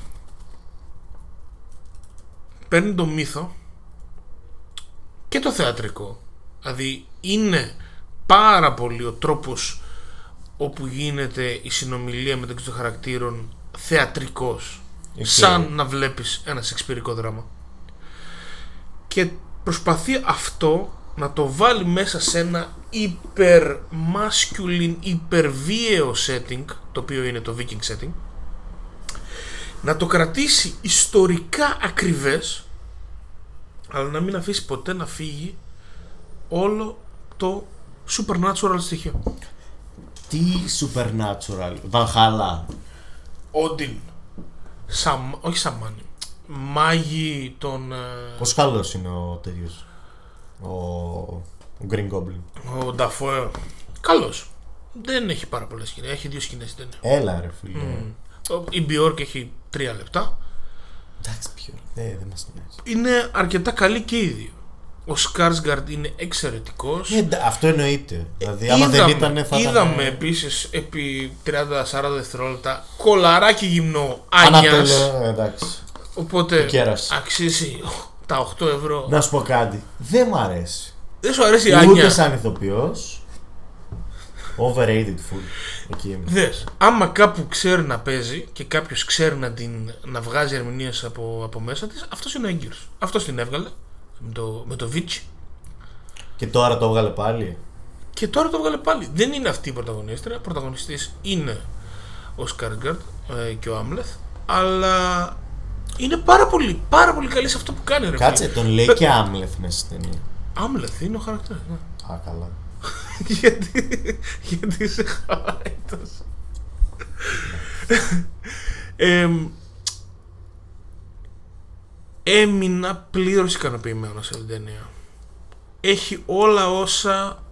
Παίρνει το μύθο και το θεατρικό. Δηλαδή είναι πάρα πολύ ο τρόπος όπου γίνεται η συνομιλία μεταξύ των χαρακτήρων θεατρικός. Οκ. Σαν να βλέπεις ένα σεξπυρικό δράμα. Και προσπαθεί αυτό να το βάλει μέσα σε ένα υπερ masculine, υπερβίαιο setting, το οποίο είναι το viking setting, να το κρατήσει ιστορικά ακριβές, αλλά να μην αφήσει ποτέ να φύγει όλο το supernatural στοιχείο. Τι supernatural. Βαλχάλα. Όντιν, Σαμ, όχι Σαμάνι, μάγοι των... ε, Πόσο καλός είναι ο τέτοιος; Ο, ο Green Goblin. Ο Νταφόε. Καλός. Δεν έχει πάρα πολλές σκηνές. Έχει δύο σκηνές στην ταινία. Έλα ρε φίλε. Ο- Η Μπιόρκ έχει τρία λεπτά. Εντάξει πιο. Ναι, δεν μας νοιάζει. Είναι αρκετά καλή και οι δύο. Ο Σκάρσγκαρντ είναι εξαιρετικός. Ε, εντά- αυτό εννοείται. Δηλαδή, άμα δεν ήταν, θα είδαμε ήταν. επίσης επί 30-40 δευτερόλεπτα κολαράκι γυμνό Άνιας. Ανατολέ, εντάξει. Οπότε Το κέρασες. αξίζει τα 8 ευρώ. Να σου πω κάτι. Δεν μ' αρέσει. Δεν σου αρέσει η Ούτε Άνια. σαν ηθοποιός. Overrated full. Εκεί είμαι. Δες, άμα κάπου ξέρει να παίζει και κάποιος ξέρει να, την, να βγάζει ερμηνείες από, από μέσα της, αυτός είναι ο έγκυρος. Αυτός την έβγαλε με το, με το Βίτσι Και τώρα το έβγαλε πάλι. και τώρα το έβγαλε πάλι. Δεν είναι αυτή η πρωταγωνίστρια. Πρωταγωνιστής είναι ο Σκάργκαρτ ε, και ο Άμλεθ, αλλά είναι πάρα πολύ, πάρα πολύ καλή σε αυτό που κάνει. Ρε, Κάτσε, φίλε. τον λέει και Άμλεθ μέσα στην ταινία. Άμλεθ είναι ο χαρακτήρας. Ναι. Α, καλά. γιατί, γιατί είσαι χάιτος. Εμ, έμεινα πλήρως ικανοποιημένος από την ταινία. Έχει όλα όσα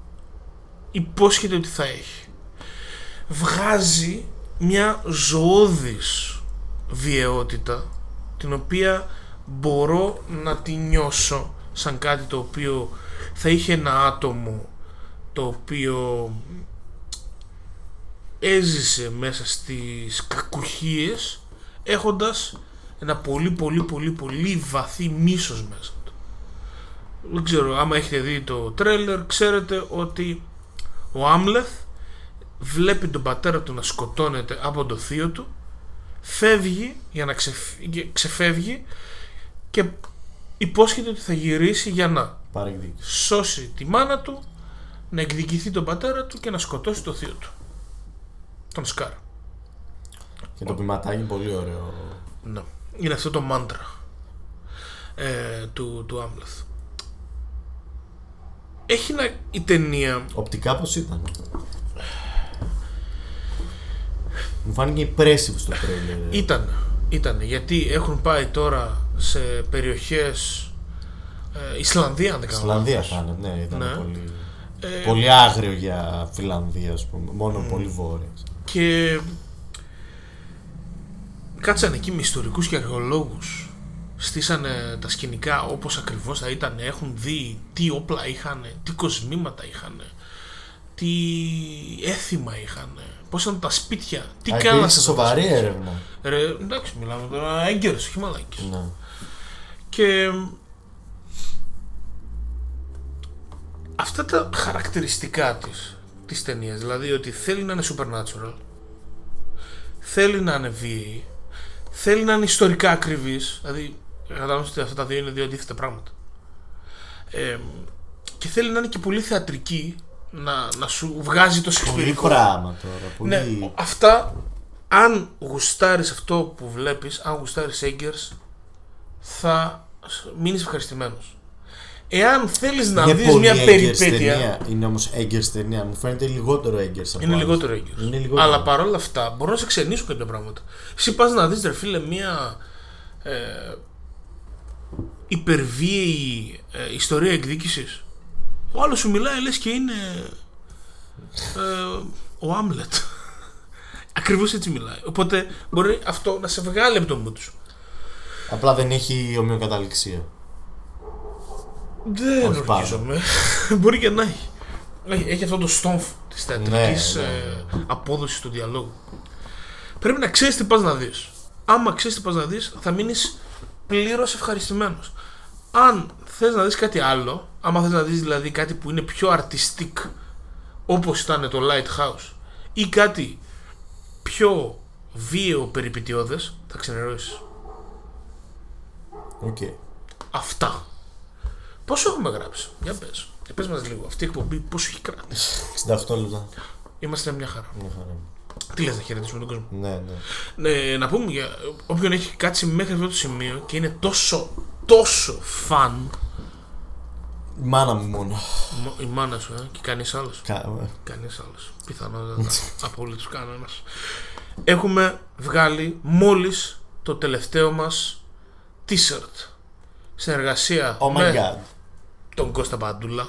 υπόσχεται ότι θα έχει. Βγάζει μια ζωώδης βιαιότητα την οποία μπορώ να τη νιώσω σαν κάτι το οποίο θα είχε ένα άτομο το οποίο έζησε μέσα στις κακουχίες έχοντας ένα πολύ πολύ πολύ πολύ βαθύ μίσος μέσα του. Δεν ξέρω, άμα έχετε δει το τρέλερ, ξέρετε ότι ο Άμλεθ βλέπει τον πατέρα του να σκοτώνεται από το θείο του, φεύγει για να ξεφ- ξεφεύγει και υπόσχεται ότι θα γυρίσει για να Παρεκδίκηση. σώσει τη μάνα του, να εκδικηθεί τον πατέρα του και να σκοτώσει το θείο του. Τον Σκάρ. Και το ποιηματάκι πολύ ωραίο. Ναι. Είναι αυτό το μάντρα ε, του, του Άμλεθ. Έχει να, η ταινία Οπτικά πώς ήταν. Μου φάνηκε impressive στο τρέλερ. ήταν, ήταν γιατί έχουν πάει τώρα σε περιοχές ε, Ισλανδία αν δεν κάνω Ισλανδία λάθος. θα είναι, ναι, ήταν Ναι. πολύ. Ε, Πολύ άγριο για Φιλανδία, ας πούμε. Μόνο πολύ βόρεια. και κάτσανε εκεί με ιστορικούς και αρχαιολόγους στήσανε τα σκηνικά όπως ακριβώς θα ήταν έχουν δει τι όπλα είχαν τι κοσμήματα είχαν τι έθιμα είχαν πώς ήταν τα σπίτια; Τι Α, κάνανε υπήρξε στα σοβαρή σπίτια; έρευνα. Ρε, εντάξει μιλάμε τώρα έγκαιρος όχι μαλάκες Ναι. και αυτά τα χαρακτηριστικά της της ταινίας δηλαδή ότι θέλει να είναι supernatural θέλει να είναι βίαιη θέλει να είναι ιστορικά ακριβής δηλαδή καταλαβαίνεις ότι αυτά τα δύο είναι δύο αντίθετα πράγματα ε, και θέλει να είναι και πολύ θεατρική να, να σου βγάζει το Πολύ σεξπυρικό πράγμα τώρα. Πολύ... ναι, αυτά αν γουστάρεις αυτό που βλέπεις αν γουστάρεις Eggers θα μείνεις ευχαριστημένος εάν θέλεις να Είναι δεις πολύ μια Eggers περιπέτεια ταινία. Είναι όμως Eggers ταινία. Μου φαίνεται λιγότερο Eggers. από είναι άλλες. λιγότερο Eggers Είναι λιγότερο. αλλά παρόλα αυτά μπορούν να σε ξενήσουν κάποια πράγματα εσύ πας να δεις ρε φίλε μια ε, υπερβίαιη ε, ιστορία εκδίκησης ο άλλος σου μιλάει λες και είναι ε, ο Άμλετ Ακριβώς έτσι μιλάει. Οπότε μπορεί αυτό να σε βγάλει από το mood σου. Απλά δεν έχει ομοιοκαταληξία. Δεν Όχι ορκίζομαι. μπορεί και να έχει. Έχει, έχει αυτό το στόμφ της θεατρικής Ναι, ναι, ναι. απόδοσης του διαλόγου. Πρέπει να ξέρεις τι πας να δεις. Άμα ξέρεις τι πας να δεις, θα μείνεις πλήρως ευχαριστημένος. Αν θες να δεις κάτι άλλο, άμα θες να δεις δηλαδή κάτι που είναι πιο artistic, όπως ήταν το Lighthouse, ή κάτι πιο βίαιο περιπετειώδες, θα ξενερώσεις. Οκ. Αυτά. Πόσο έχουμε γράψει, για πες. Και πες μας λίγο, αυτή η εκπομπή πόσο έχει κρατήσει; 68 λεπτά. Είμαστε μια χαρά. Μια χαρά. Τι λες να χαιρετήσουμε τον κόσμο; Ναι, ναι. Ναι, να πούμε για όποιον έχει κάτσει μέχρι αυτό το σημείο και είναι τόσο, τόσο φαν, Η μάνα μου μόνο. μο- η μάνα σου, ε, και κανείς άλλος. Κα- ε, Κανείς άλλος. Πιθανότατα. Απολύτως κανένας. Έχουμε βγάλει μόλις το τελευταίο μας t-shirt. Συνεργασία Oh my με god. τον Κώστα Παντούλα.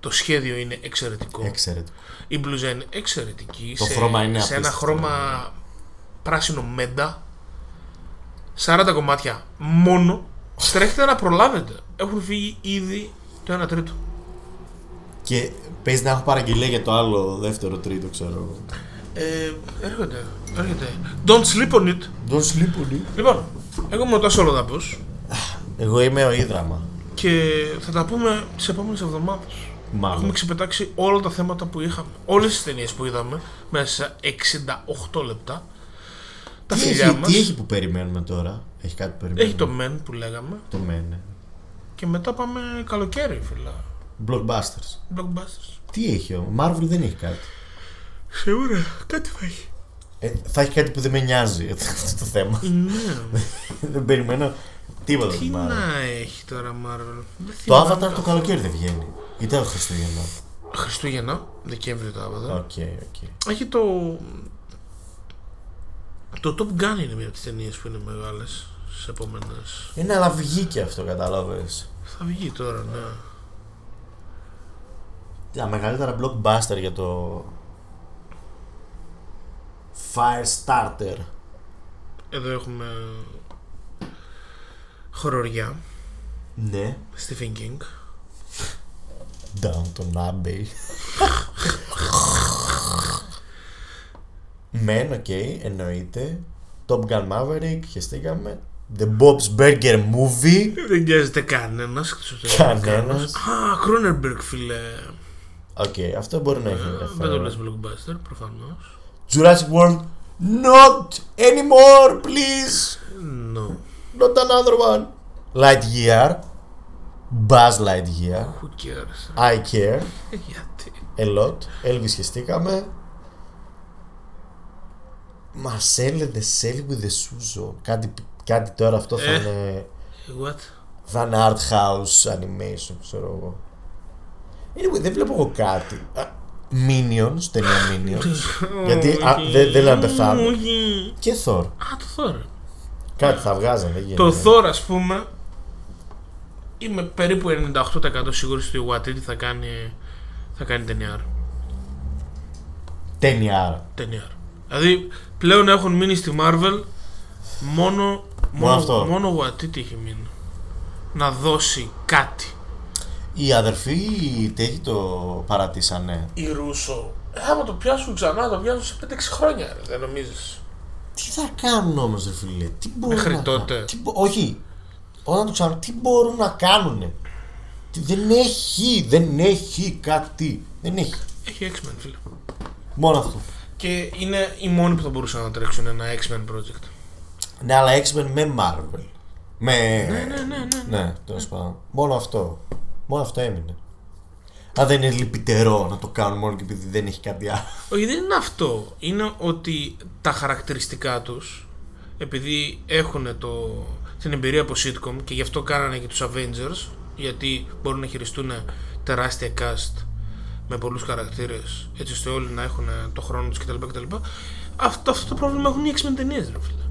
Το σχέδιο είναι εξαιρετικό. Εξαιρετικό. Η μπλουζά είναι εξαιρετική. Το σε, χρώμα είναι σε ένα απίστευτο. χρώμα πράσινο μέντα. 40 κομμάτια μόνο. Τρέχετε να προλάβετε. Έχουν φύγει ήδη το 1 τρίτο. Και παίζει να έχω παραγγελία για το άλλο, δεύτερο, τρίτο, ξέρω εγώ. Ε, έρχεται, έρχεται. Don't sleep on it. Don't sleep on it. Λοιπόν, εγώ είμαι ο Τάσος Ροδαπός Εγώ είμαι ο Ίδραμα. και θα τα πούμε τις επόμενες εβδομάδες. Έχουμε Μάλλον. ξεπετάξει όλα τα θέματα που είχαμε. Όλες τις ταινίες που είδαμε μέσα σε 68 λεπτά. Τα Τι φιλιά έχει, μας. τι έχει που περιμένουμε τώρα; Έχει κάτι που περιμένουμε. Έχει το Men που λέγαμε. Το μένε. Και μετά πάμε καλοκαίρι, φίλα. Blockbusters. Blockbusters. Τι έχει ο Marvel δεν έχει κάτι. Σίγουρα, κάτι θα έχει. Ε, θα έχει κάτι που δεν με νοιάζει αυτό το θέμα. Ναι. δεν περιμένω τίποτα Τι από τη Marvel. να έχει τώρα, Marvel; Δεν Το θυμάμαι Avatar το καθόλου. καλοκαίρι δεν βγαίνει. Ή το Χριστούγεννα. Χριστούγεννα, Δεκέμβριο το Avatar. OK, OK. Έχει το. Το Top Gun είναι μια από τις ταινίες που είναι μεγάλες στι επόμενες. Είναι αλλά βγήκε αυτό, κατάλαβες. Θα βγει τώρα, ναι. Τα μεγαλύτερα blockbuster για το Firestarter. Εδώ έχουμε. Χοροριά. Ναι. Stephen King. Downton Abbey. Men, OK, εννοείται. Top Gun Maverick, χεστήκαμε. The Bob's Burger Movie. Δεν νοιάζεται κανένα. Κανένας. Α, Κρόνενμπεργκ, φίλε. Οκ, αυτό μπορεί να έχει Δεν το ενδιαφέρον. λες blockbuster, προφανώς. Jurassic World. Not anymore, please. No. Not another one. Lightyear. Buzz Lightyear. Who cares. I care. Ε, Γιατί. A lot. Elvis χεστήκαμε. Marcel the Cell with the Suzo. Κάτι, κάτι τώρα αυτό θα Ε. είναι. What? Θα είναι art house animation, ξέρω εγώ. Anyway, δεν βλέπω εγώ κάτι. Α, Minions, ταινία Minions. Γιατί α, Όχι. δεν δεν λέω να πεθάνω. Όχι. Και Thor. Α, το Thor. Κάτι θα βγάζανε, δεν Το γίνεται. Thor, ας πούμε, είμαι περίπου 98% σίγουρος ότι ο Waititi θα κάνει, θα κάνει ταινιάρα. Ταινιάρα. ταινιάρα. Δηλαδή, πλέον έχουν μείνει στη Marvel μόνο, μόνο, αυτό. μόνο ο Waititi έχει μείνει. Να δώσει κάτι. Οι αδερφοί τέτοιοι το παρατήσανε. Η Ρούσο, ε, άμα το πιάσουν ξανά, το πιάσουν σε 5-6 χρόνια, ρε, δεν νομίζεις; Τι θα κάνουν όμως, ρε φίλε, τι μπορούν Μέχρι να τότε. κάνουν. Τι μπο- Όχι, όταν το ξανά, τι μπορούν να κάνουν. Δεν έχει, δεν έχει κάτι. Δεν έχει. Έχει X-Men, φίλε. Μόνο αυτό. Και είναι οι μόνοι που θα μπορούσαν να τρέξουν ένα X-Men project. Ναι, αλλά X-Men με Marvel. Με. Ναι, ναι, ναι, ναι. Ναι, τέλος πάντων. Μόνο αυτό. Μόνο αυτό έμεινε. Αν δεν είναι λυπητερό να το κάνουν μόνο και επειδή δεν έχει κάτι άλλο. Όχι, δεν είναι αυτό. Είναι ότι τα χαρακτηριστικά τους, επειδή έχουν το, την εμπειρία από sitcom και γι' αυτό κάνανε και τους Avengers, γιατί μπορούν να χειριστούν τεράστια cast με πολλούς χαρακτήρες, έτσι ώστε όλοι να έχουν το χρόνο τους κτλ. κτλ. Αυτό, αυτό το πρόβλημα έχουν οι X-Men ταινίες, ρε φίλε.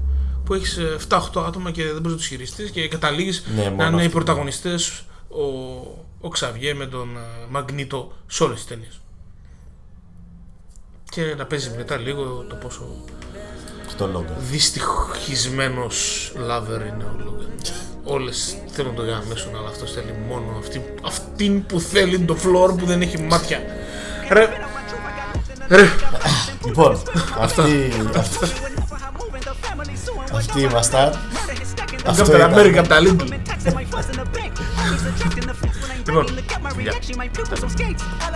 Που έχεις ε, 7-8 άτομα και δεν μπορείς να τους χειριστείς και καταλήγεις Ναι, να μόνο είναι οι αυτό. πρωταγωνιστές ο, ο Ξαβιέ με τον ε, Μαγνήτο σε όλες τις ταινίες. Και να παίζει μετά λίγο το πόσο Αυτό λόγο. δυστυχισμένος lover είναι ο Λόγκαν. Όλες θέλουν να το γαμίσουν, αλλά αυτός θέλει μόνο αυτή, αυτήν που θέλει το φλόρ που δεν έχει μάτια. Ρε, ρε, Λοιπόν, αυτή. αυτή- Αυτοί ήμασταν. Αυτό Captain ήταν. America από τα Little. Λοιπόν, φιλιά.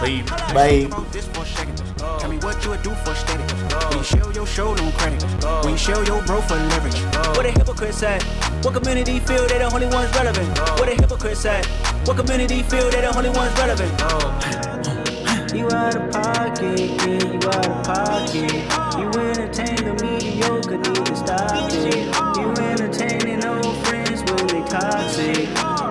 Bye. Bye. this for a second. Tell me what you would do for steady. When you show your show no credit. When you show your bro for leverage. What a hypocrite said. What community feel they the only ones relevant? What a hypocrite said. What community feel they the only ones relevant? You out of pocket, kid, you out of pocket. You entertain the mediocre, need to stop it. You entertaining old friends when they toxic.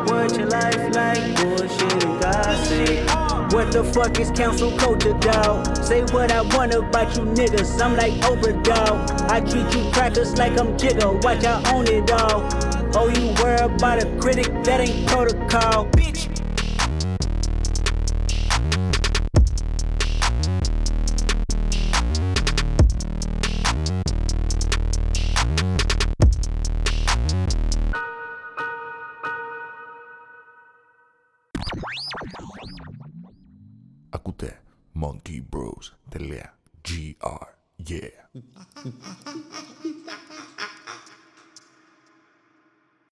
What your life like, bullshit and gossip. What the fuck is council culture, dog? Say what I want about you niggas, I'm like Oprah, dog. I treat you crackers like I'm Jigga, watch I own it all. Oh, you worry about a critic, that ain't protocol, bitch. bros.gr. Yeah.